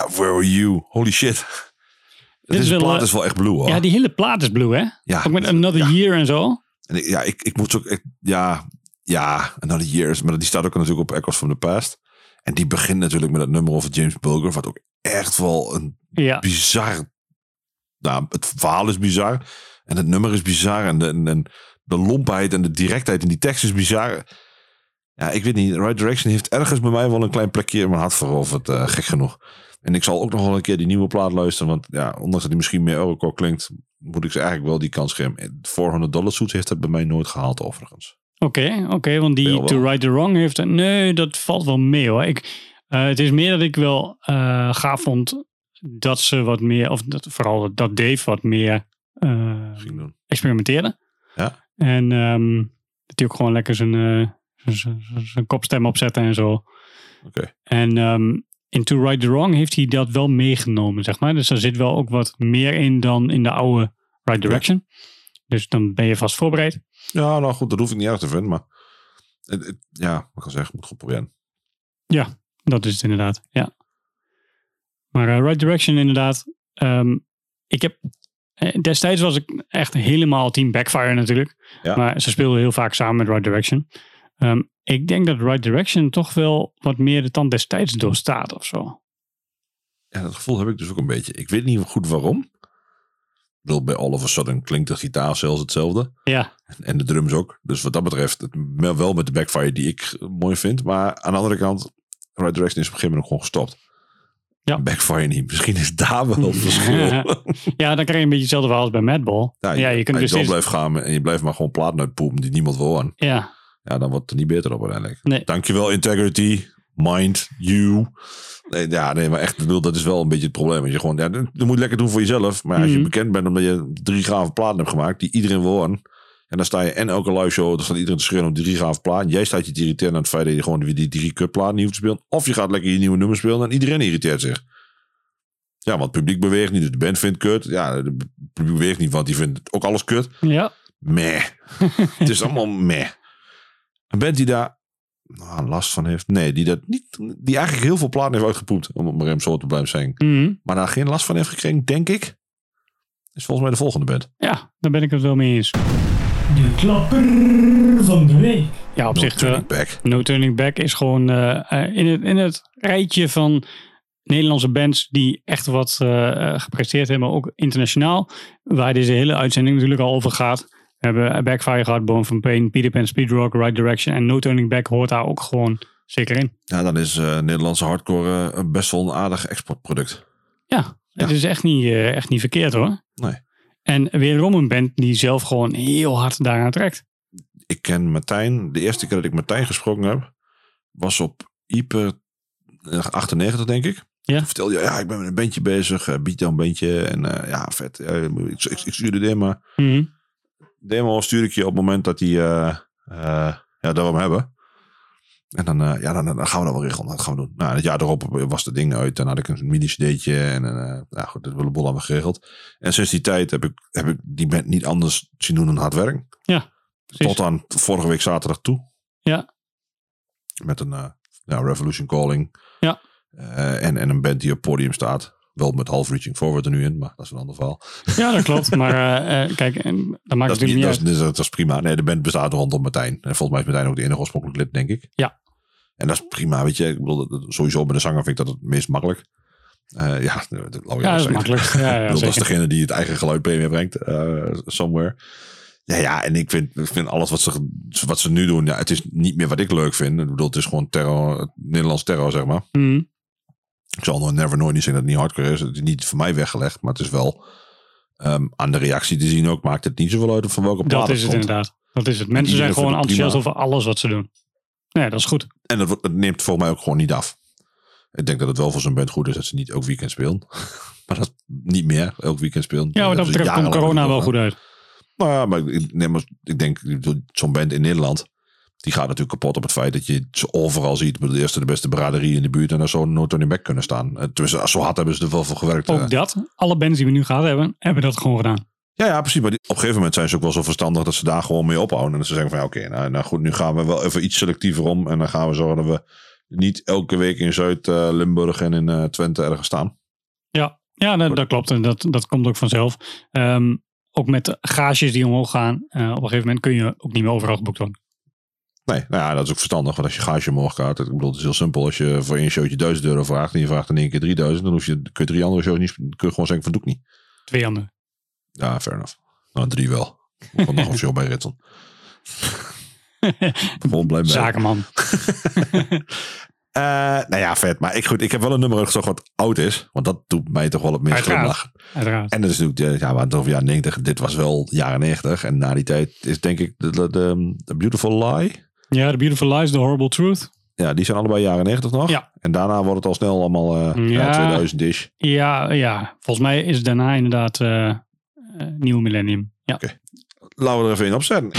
Ja, Where Were You? Holy shit. Deze is plaat eh, is wel echt Blue, hoor. Ja, die hele plaat is blue, hè? Ja. Ook met Another Ja. Year en zo. En ik, ja, ik, ik moet ook... ja, ja, Another Years. Maar die staat ook natuurlijk op Echoes from the Past. En die begint natuurlijk met het nummer over James Bulger. Wat ook echt wel een Ja. bizar... Nou, het verhaal is bizar. En het nummer is bizar. En de, en, de lompheid en de directheid in die tekst is bizar. Ja, ik weet niet. Right Direction heeft ergens bij mij wel een klein plekje in mijn hart veroverd. eh gek genoeg. En ik zal ook nog wel een keer die nieuwe plaat luisteren. Want ja, ondanks dat die misschien meer Eurocore klinkt... moet ik ze eigenlijk wel die kans geven. 400 dollar suits heeft het bij mij nooit gehaald overigens. Oké, oké, want die. To Right the Wrong heeft... Nee, dat valt wel mee hoor. Ik, eh, het is meer dat ik wel eh, gaaf vond dat ze wat meer... Of dat, vooral dat Dave wat meer doen. experimenteerde. Ja. En ehm, dat hij ook gewoon lekker zijn, zijn- zijn, zijn kopstem opzette en zo. Oké. En ehm, in To Right the Wrong heeft hij dat wel meegenomen, zeg maar. Dus er zit wel ook wat meer in dan in de oude Right Direction. Dus dan ben je vast voorbereid. Ja, nou goed, dat hoef ik niet erg te vinden. Maar het, het- ja, ik al zeggen, moet goed proberen. Dat is het inderdaad, ja. Maar eh, Right Direction inderdaad. ehm, ik heb... eh, Destijds was ik echt helemaal team Backfire natuurlijk. Ja. Maar ze speelden heel vaak samen met Right Direction. Ehm, ik denk dat Right Direction toch wel wat meer de tand destijds doorstaat of zo. Ja, dat gevoel heb ik dus ook een beetje. Ik weet niet goed waarom. Ik bedoel, bij All of a Sudden klinkt de gitaar zelfs hetzelfde. Ja, En de drums ook. Dus wat dat betreft, het, wel met de backfire die ik mooi vind. Maar aan de andere kant, Right Direction is op een gegeven moment gewoon gestopt. Ja. Backfire niet. Misschien is daar wel het verschil. ja, dan krijg je een beetje hetzelfde verhaal als bij Madball. Ja, Ja, je kunt dus je steeds- blijft gaan en je blijft maar gewoon platen uitpoepen die niemand wil aan. Ja, Ja, dan wordt het er niet beter op uiteindelijk. Nee. Dankjewel Integrity. mind you. Nee, ja, nee, maar echt, bedoel, dat is wel een beetje het probleem. Dat je gewoon, ja, dat moet je lekker doen voor jezelf. Maar als je Mhm. bekend bent omdat je drie gave platen hebt gemaakt, die iedereen wil. En dan sta je en elke live show, dan staat iedereen te schreeuwen op die drie gave platen. Jij staat je te irriteren aan het feit dat je gewoon weer die drie kutplaten niet hoeft te spelen. Of je gaat lekker je nieuwe nummer spelen en iedereen irriteert zich. Ja, want het publiek beweegt niet, dus de band vindt kut. Ja, het publiek beweegt niet, want die vindt ook alles kut. Ja. Meh. het is allemaal meh. Een band die daar nou, last van heeft. Nee, die, dat niet, die eigenlijk heel veel platen heeft uitgepoept. Om het maar even zo te blijven zeggen. Mhm. Maar daar geen last van heeft gekregen, denk ik. Is volgens mij de volgende band. Ja, daar ben ik het wel mee eens. De klapper van de week. Ja, op No zich, Turning eh, Back. No Turning Back is gewoon eh, eh, in, het, in het rijtje van Nederlandse bands die echt wat gepresteerd hebben, maar ook internationaal. Waar deze hele uitzending natuurlijk al over gaat. We hebben Backfire gehad, Bone from Pain, Peter Pan, Speed Rock, Right Direction en No Turning Back hoort daar ook gewoon zeker in. Ja, dan is eh, Nederlandse hardcore eh, best wel een aardig exportproduct. Ja, het is echt niet, eh, echt niet verkeerd hoor. Nee. En wederom een band die zelf gewoon heel hard daaraan trekt. Ik ken Martijn. De eerste keer dat ik Martijn gesproken heb, was op Ieper eh, 98, denk ik. Ja. Toen vertelde je, ja, ik ben met een bandje bezig. beat een bandje. En ja, vet. ik, ik, ik stuurde demo. Mhm. Demo stuur ik je op het moment dat die, eh eh ja, dat we hem hebben. En dan, eh, ja, dan, dan gaan we dat wel regelen. Dat gaan we doen. Nou, het jaar erop was het ding uit. Dan had ik een mini-cd'tje. En nou goed, dat willen hebben we geregeld. En sinds die tijd heb ik, heb ik die band niet anders zien doen dan hard werk. Precies. Tot aan vorige week zaterdag toe. Ja. Met een ja, Revolution Calling. Ja. En, en een band die op het podium staat. Wel met half reaching forward er nu in, maar dat is een ander verhaal. Ja, dat klopt. Maar eh, eh, kijk, en dat maakt Dat het niet, dat, uit. is, dat is prima. Nee, de band bestaat rondom Martijn. En volgens mij is Martijn ook de enige oorspronkelijk lid, denk ik. Ja. En dat is prima, weet je. Ik bedoel, sowieso bij de zanger vind ik dat het meest makkelijk. Eh, ja, dat, dat, Ja, dat is makkelijk. Ja, ja, dat is degene die het eigen geluid premie brengt. somewhere. Ja, ja, en ik vind, ik vind alles wat ze, wat ze nu doen, ja, het is niet meer wat ik leuk vind. Ik bedoel, het is gewoon terror, Nederlands terror, zeg maar. Mhm. Ik zal nog never nooit niet zeggen dat het niet hardcore is. Het is niet voor mij weggelegd, maar het is wel ehm, aan de reactie te zien ook. Maakt het niet zoveel uit van welke plaat Dat is het komt. inderdaad. Dat is het. Mensen zijn gewoon enthousiast over alles wat ze doen. Ja, dat is goed. En dat, neemt volgens mij ook gewoon niet af. Ik denk dat het wel voor zo'n band goed is dat ze niet elk weekend spelen. maar dat niet meer elk weekend spelen. Ja, wat dat betreft komt corona wel goed uit. Nou ja, maar ik, nee, maar ik denk, zo'n band in Nederland, die gaat natuurlijk kapot op het feit dat je ze overal ziet. De eerste, de beste braderie in de buurt en daar zou no turning back kunnen staan. Eh, Tenminste, zo hard hebben ze er wel voor gewerkt. eh. Ook dat. Alle bands die we nu gehad hebben, hebben dat gewoon gedaan. Ja, ja, precies. Maar op een gegeven moment zijn ze ook wel zo verstandig dat ze daar gewoon mee ophouden. En dat ze zeggen van ja, oké, nou, nou goed, nu gaan we wel even iets selectiever om. En dan gaan we zorgen dat we niet elke week in Zuid-Limburg en in eh, Twente ergens staan. Ja, ja dat, dat klopt. En dat, dat komt ook vanzelf. Ehm, ook met de gages die omhoog gaan. eh, op een gegeven moment kun je ook niet meer overal geboekt worden. Nee, nou ja, dat is ook verstandig. Want als je gage omhoog gaat, ik bedoel, het is heel simpel. Als je voor één showtje 1000 euro vraagt en je vraagt in één keer 3000, dan hoef je, kun je drie andere shows niet, kun je gewoon zeggen van doe ik niet. Twee andere. Ja, fair enough. Nou, drie wel. Komt nog een show bij Ritson. Gewoon blij mee. Zakenman. Eh, nou ja, vet. Maar ik, goed, ik heb wel een nummer uitgezocht wat oud is. Want dat doet mij toch wel het meest Uiteraard. En dat is natuurlijk, ja, we het over jaren 90. Dit was wel jaren 90. En na die tijd is denk ik de, de, de, de Beautiful Lie. Ja, The Beautiful Lies, The Horrible Truth. Ja, die zijn allebei jaren 90 nog. Ja. En daarna wordt het al snel allemaal eh Ja. ja. 2000 ish. Ja, ja, volgens mij is het daarna inderdaad eh eh, Nieuw Millennium. Ja. Laten we er even in opzetten.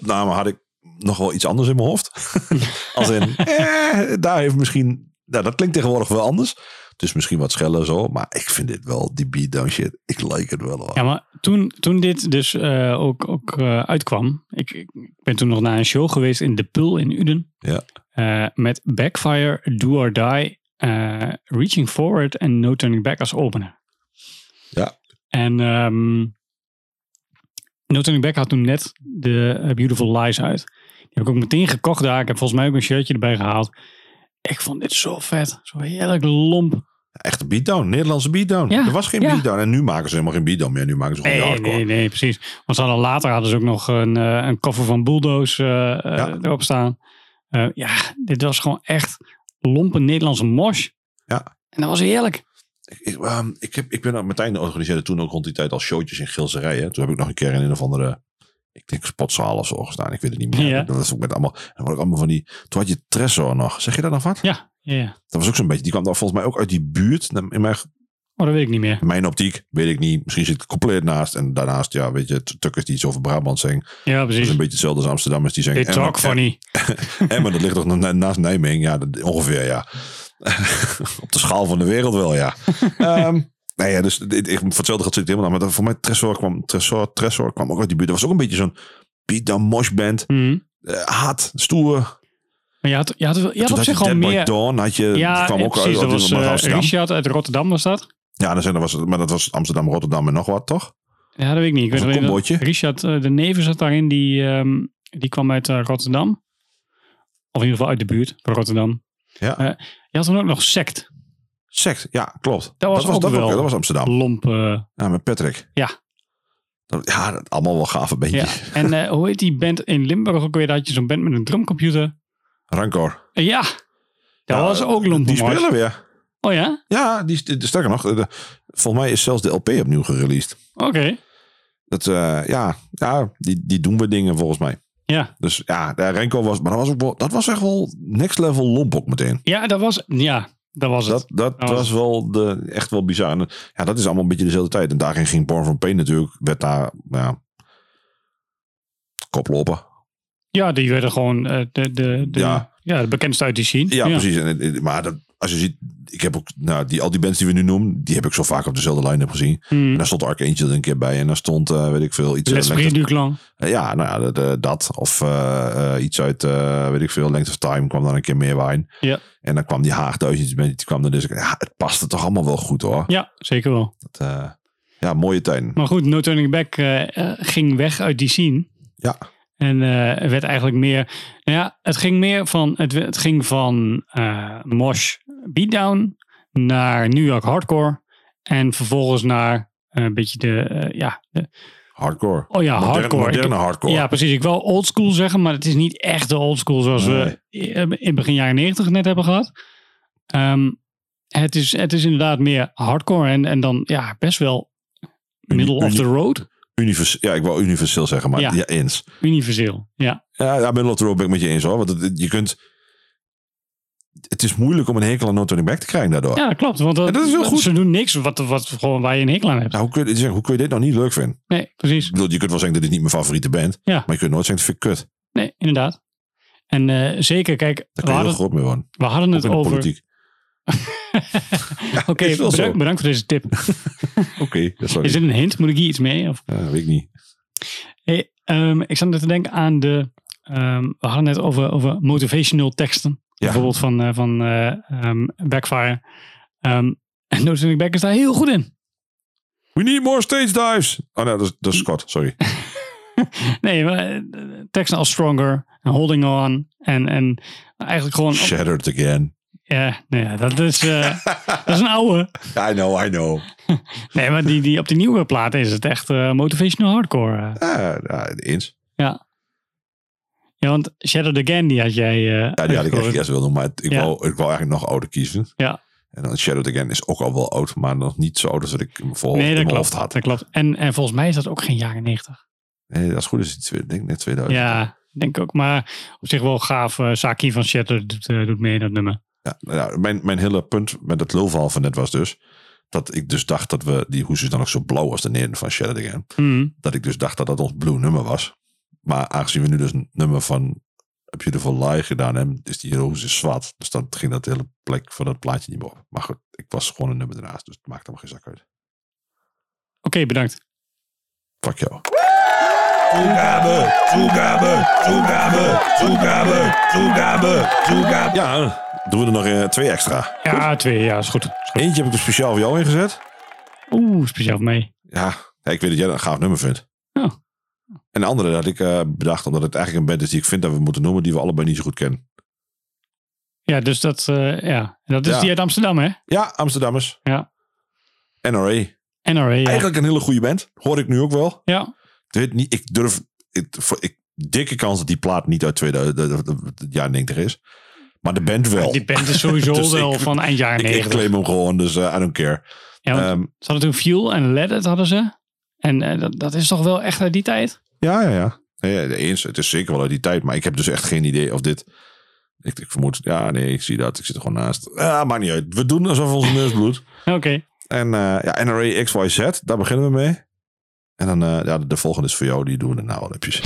Opname had ik nog wel iets anders in mijn hoofd. Als in, eh, daar heeft misschien... Nou, dat klinkt tegenwoordig wel anders. Het is misschien wat scheller zo, maar ik vind dit wel, die beatdown shit, ik like het wel. hoor. Ja, maar toen, toen dit dus eh, ook, ook eh, uitkwam. Ik, ik ben toen nog naar een show geweest in De Pul in Uden. Ja. Eh, met Backfire, Do or Die, Reaching Forward en No Turning Back als opener. Ja. En ehm, No Turning Back had toen net de eh, Beautiful Lies uit. Die heb ik ook meteen gekocht daar. Ik heb volgens mij ook een shirtje erbij gehaald. Ik vond dit zo vet. Zo heerlijk lomp. Echte beatdown, Nederlandse beatdown. Ja, Er was geen ja. beatdown en nu maken ze helemaal geen beatdown meer. Nu maken ze gewoon Nee, hardcore. nee, nee, precies. Want ze hadden later hadden ze ook nog een, eh, een koffer van Bulldoze eh, Ja. erop staan. Ja, dit was gewoon echt lompe Nederlandse mosh. Ja. En dat was heerlijk. Ik, ehm, ik, heb, ik ben met Martijn organiseerde toen ook rond die tijd al showtjes in Gilserijen. Toen heb ik nog een keer in een of andere, ik denk spotzaal of zo gestaan. Ik weet het niet meer. Ja. Dat was ook met allemaal, en ook allemaal van die, toen had je Tresor nog. Zeg je dat nog wat? Ja, ja. Dat was ook zo'n beetje, die kwam dan volgens mij ook uit die buurt. In mijn, Oh, dat weet ik niet meer. in mijn optiek, weet ik niet. Misschien zit ik compleet naast. En daarnaast, ja, weet je, tukkers die iets over Brabant zeggen. Ja, Dat is precies. een beetje hetzelfde als Amsterdammers die zeggen. They talk funny. Emmen, dat ligt toch na- naast Nijmegen? Ja, dat- ongeveer, ja. Op de schaal van de wereld wel, ja. Ehm nee, ja, dus dit- ik, voor hetzelfde gaat zit het helemaal. Maar voor mij, Tresor kwam, Tresor, Tresor kwam ook uit die buurt. Dat was ook een beetje zo'n beatdown mosh band. Mhm. Eh, hard, stoer. Maar je had, je had, je had op had zich je al Dead meer... Dawn, had je, Ja, kwam ook precies. uit, Dat was eh. Richard uit Rotterdam was dat. Ja, dan zijn, er was, maar dat was Amsterdam, Rotterdam en nog wat, toch? Ja, dat weet ik niet. Ik Of weet een dat. Richard eh, de Neven zat daarin. Die, ehm, die kwam uit Rotterdam. Of in ieder geval uit de buurt van Rotterdam. Ja. Je had dan ook nog Sect. Sect, ja, klopt. was ook dat, wel- dat was Amsterdam. Lomp. eh, Ja, met Patrick. Ja. Dat, ja, dat, allemaal wel gave ja. bandjes. En eh, hoe heet die band in Limburg ook weer? Daar had je zo'n band met een drumcomputer. Rancor. Eh, ja, dat Ja, was ook lomp. Die spelen weer. Oh ja? Ja, die, sterker nog, de, volgens mij is zelfs de LP opnieuw gereleased. Oké. Dat, ja, ja die, die doen we dingen volgens mij. Ja. Dus ja, de Renko was, maar dat was, ook wel, dat was echt wel next level lomp ook meteen. Ja, dat was, ja, dat was het. Dat, dat Dat was was wel de, echt wel bizar. En, ja, dat is allemaal een beetje dezelfde tijd. En daarin ging Born from Pain natuurlijk, werd daar, ja, koplopen. Ja, die werden gewoon eh, de, de, de, Ja. ja. de bekendste uit die scene. Ja, precies. En- maar dat, als je ziet, ik heb ook, nou, die, al die bands die we nu noemen, die heb ik zo vaak op dezelfde line-up gezien. Hmm. En daar stond Archangel er een keer bij. En daar stond, eh, weet ik veel, iets... eh, L'Esprit Length du Clan. of- Ja, nou ja, de- de- dat. Of eh, eh, iets uit, eh, weet ik veel, Length of Time kwam dan een keer meer wijn. Ja. En dan kwam die Haag duizend, die kwam er dus. Ja, het paste toch allemaal wel goed hoor. Ja, zeker wel. Dat, eh, ja, mooie tijden. Maar goed, No Turning Back eh, eh, ging weg uit die scene. Ja. En eh, het werd eigenlijk meer... Nou ja, het ging meer van... Het, het ging van eh mosh beatdown naar New York hardcore. En vervolgens naar eh, een beetje de... eh, ja, de- Hardcore. oh ja, Moderne- hardcore. Moderne hardcore. Ja, precies. Ik wil old school zeggen, maar het is niet echt de old school zoals we in begin jaren 90 net hebben gehad. Ehm, het, is, het is inderdaad meer hardcore en, en dan ja, best wel middle of uni- the road. Univers, ja, ik wou universeel zeggen, maar Ja. ja, eens. Universeel. Ja, Ja, ja middle of the road ben ik met je eens hoor. Want het, je kunt... Het is moeilijk om een hekel aan No Turning Back te krijgen daardoor. ja dat klopt. Want dat, En dat is heel goed. ze doen niks wat, wat gewoon waar je een hekel aan hebt. Nou, hoe, kun je, zeggen, hoe kun je dit nou niet leuk vinden? Nee, precies. Ik bedoel, je kunt wel zeggen, dit is niet mijn favoriete band. Ja. Maar je kunt nooit zeggen, dat vind ik kut. Nee, inderdaad. En eh, zeker, kijk, Daar we kan je heel hadden, groot mee worden. we hadden het over... politiek. Oké, bedankt, bedankt voor deze tip. Oké, dat sorry. Is dit een hint? Moet ik hier iets mee? Of? Ja, weet ik niet. Hey, ehm, ik zat net te denken aan de. ehm, we hadden net over, over motivational teksten. Bijvoorbeeld van, eh, van eh, ehm, Backfire. Ehm, en No Back is daar heel goed in. We need more stage dives. Oh nee, dat is, dat is Scott, sorry. Nee, maar, eh, teksten als Stronger en Holding On. En, en eigenlijk gewoon. Shattered again. Ja, nee, ja, dat, is, dat is een oude. I know, I know. Nee, maar die, die, op die nieuwe platen is het echt motivational hardcore. ja, eens. Ja. Ja, want Shattered Again, die had jij. eh Ja, die had ik echt eerst willen doen, maar ik, Ja. wou, ik wou eigenlijk nog ouder kiezen. Ja. En dan Shadowed Again is ook al wel oud, maar nog niet zo oud als dat ik hem voor Nee, dat klopt. hoofd had. Dat klopt. En, en volgens mij is dat ook geen jaren 90. Nee, als het goed is, het denk ik net 2000. Ja, denk ik ook. Maar op zich wel gaaf. eh Saki van doet, eh, doet mee in dat nummer. Ja, nou ja, mijn, mijn hele punt met het lulverhaal van net was dus... dat ik dus dacht dat we... die hoes is dan ook zo blauw als de neden van Shadowed Again. Hmm. Dat ik dus dacht dat dat ons blue nummer was. Maar aangezien we nu dus een nummer van A Beautiful Lie gedaan hebben, is die roze zwart. Dus dan ging dat hele plek van dat plaatje niet meer op. Maar goed, ik was gewoon een nummer ernaast, dus het maakt hem geen zak uit. Oké, bedankt. Fuck jou. Toegabe, toegabe, toegabe, toegabe, toegabe, toegabe. Ja, doen we er nog eh, twee extra. Ja, twee. Ja, is goed. Is goed. Eentje heb ik er speciaal voor jou ingezet. Oeh, speciaal voor mij. Ja, ja, ik weet dat jij dat een gaaf nummer vindt. Oh. En de andere had ik eh, bedacht, omdat het eigenlijk een band is die ik vind dat we moeten noemen, die we allebei niet zo goed kennen. Ja, dus dat, eh, ja. dat is Ja. die uit Amsterdam, hè? Ja, Amsterdammers. Ja. NRA. NRA, ja. Eigenlijk een hele goede band. Hoor ik nu ook wel. Ja. Ik weet niet, ik durf, ik, dikke kans dat die plaat niet uit 2000, de, de, de, de jaren 90 is. Maar de band wel. Die band is sowieso Dus wel ik- van eind jaren ik, ik 90. claim hem gewoon, dus eh, I don't care. Ja, Ehm, ze hadden toen Fuel en Let It hadden ze. En eh, dat, dat is toch wel echt uit die tijd? ja, ja, ja. Nee, eens, het is zeker wel uit die tijd, maar ik heb dus echt geen idee of dit... Ik, ik vermoed, ja, nee, ik zie dat. Ik zit er gewoon naast. Ja, maakt niet uit. We doen alsof onze neus bloedt. Oké. En eh ja, NRA XYZ, daar beginnen we mee. En dan, eh, ja, de, de volgende is voor jou, die doen we daarna wel eventjes.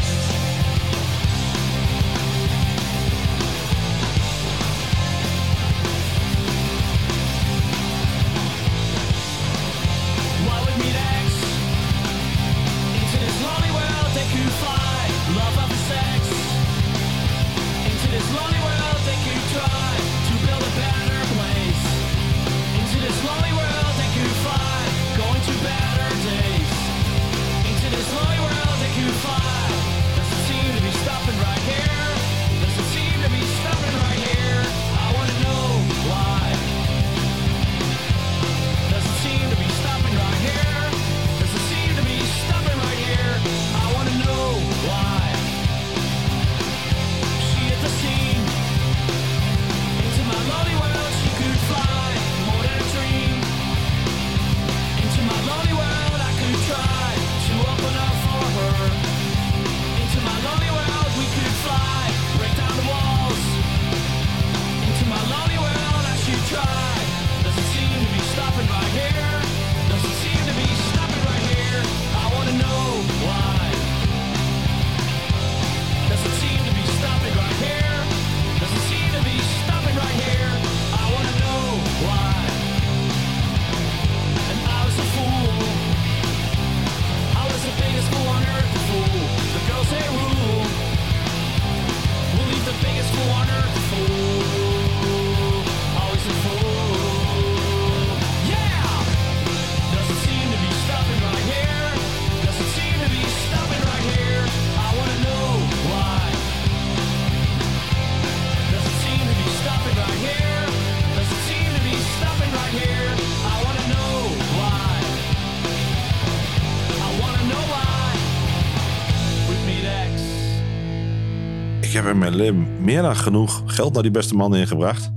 Ik meer dan genoeg geld naar die beste man ingebracht.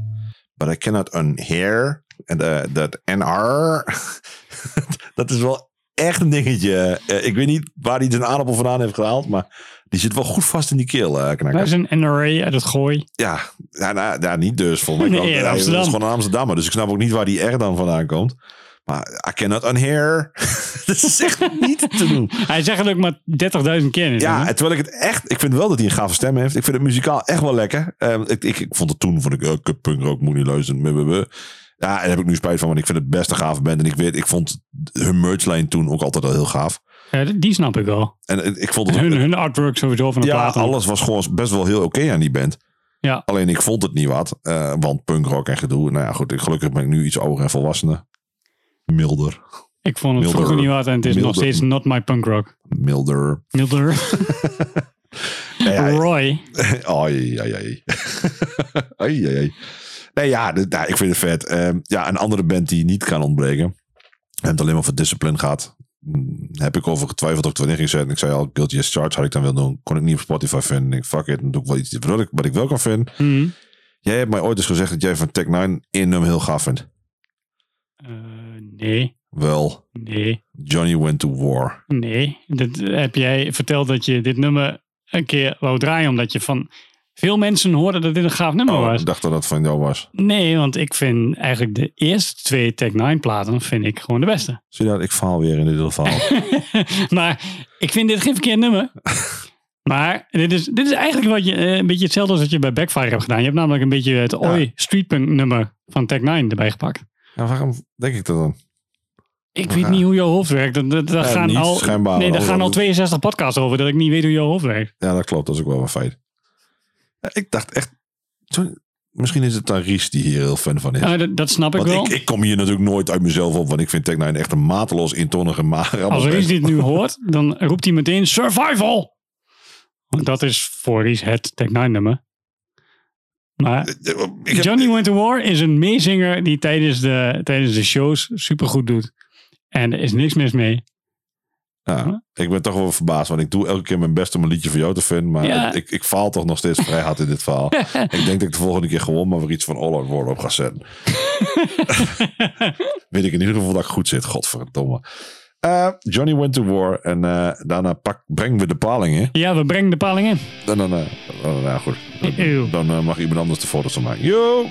But I cannot unhear. En eh, dat NR. dat is wel echt een dingetje. Eh, ik weet niet waar hij zijn aardappel vandaan heeft gehaald. Maar die zit wel goed vast in die keel, eh Wij knakker. zijn NRA uit het gooi. Ja, ja, nou, niet dus. Volgens mij Nee, hij Amsterdam. is gewoon een Amsterdammer. Dus ik snap ook niet waar die R dan vandaan komt. Maar I cannot unhear. dat is echt niet te doen. Hij zegt het ook maar 30.000 keer. Ja, en terwijl ik het echt... Ik vind wel dat hij een gave stem heeft. Ik vind het muzikaal echt wel lekker. Ehm, ik, ik, ik vond het toen, vond ik, uh, kut punkrock, moet niet luisteren. Ja, en daar heb ik nu spijt van, want ik vind het best een gave band. En ik weet, ik vond hun merchlijn toen ook altijd al heel gaaf. Ja, die snap ik wel. En eh, ik vond het... Hun, hun artwork sowieso van de ja, platen. alles was gewoon best wel heel oké aan die band. Ja. Alleen ik vond het niet wat. eh, want punkrock en gedoe. Nou ja, goed. Gelukkig ben ik nu iets ouder en volwassener. Milder. Ik vond het Milder- vroeger niet wat en het is nog steeds not my punk rock. Milder. Milder. Ja, ja, Roy. Ai, ai, ai. ai, ai. Nee, ja, dit- nou, ik vind het vet. Ehm, ja, een andere band die niet kan ontbreken. En het alleen maar voor Discipline gaat. mm, Heb ik over getwijfeld of ik het wanneer ging. Ik zei al, Guilty as Charged had ik dan willen doen. Kon ik niet op Spotify vinden. Ik fuck it, dan doe ik wel iets wat ik, wat ik wel kan vinden. Mhm. Jij hebt mij ooit eens gezegd dat jij van Tech 9 één nummer heel gaaf vindt. Eh, nee, Wel, nee, Johnny Went to War. nee. Dat heb jij verteld dat je dit nummer een keer wou draaien. Omdat je van veel mensen hoorde dat dit een gaaf nummer Oh, was. ik dacht dat dat van jou was. Nee, want ik vind eigenlijk de eerste twee Tech 9 platen vind ik gewoon de beste. Zie je dat? Ik faal weer in dit geval. maar ik vind dit geen verkeerd nummer. Maar dit is, dit is eigenlijk wat je, eh, een beetje hetzelfde als wat je bij Backfire hebt gedaan. Je hebt namelijk een beetje het Oi Streetpunk nummer van Tech 9 erbij gepakt. Ja, waarom denk ik dat dan? Ik weet niet hoe jouw hoofd werkt. Daar Ja, gaan niet al, nee, daar gaan al 62 podcasts over dat ik niet weet hoe jouw hoofd werkt. Ja, dat klopt. Dat is ook wel een feit. Ja, ik dacht echt... zo- Misschien is het dan Ries die hier heel fan van is. Nou, dat, dat snap ik Want wel. ik, ik kom hier natuurlijk nooit uit mezelf op. Want ik vind Tech 9 echt een mateloos intonnige maar. Als Ries dit nu hoort, dan roept hij meteen Survival. Want dat is voor Ries het Tech 9 nummer. Maar Ik heb- Johnny Went to War is een meezinger die tijdens de, tijdens de shows supergoed doet. En er is niks mis mee. Ja, ik ben toch wel verbaasd, want ik doe elke keer mijn best om een liedje voor jou te vinden. Maar Ja. ik, ik faal toch nog steeds vrij hard in dit verhaal. ik denk dat ik de volgende keer gewoon maar weer iets van All Out War op ga zetten. Weet ik in ieder geval dat ik goed zit, godverdomme. Eh, Johnny went to war en eh, daarna pak, brengen we de palingen. Ja, we brengen de paling in. En dan, eh, dan, ja, goed. Dan mag iemand anders de foto's van maken. Yo!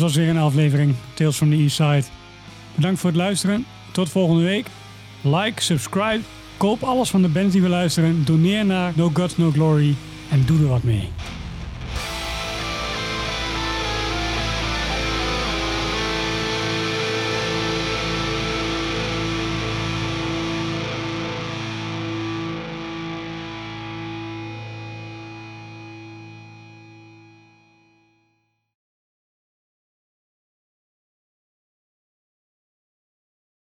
Dat was weer een aflevering Tales from the East Side. Bedankt voor het luisteren. Tot volgende week. Like, subscribe, koop alles van de bands die we luisteren. Doneer naar No Gods No Glory en doe er wat mee.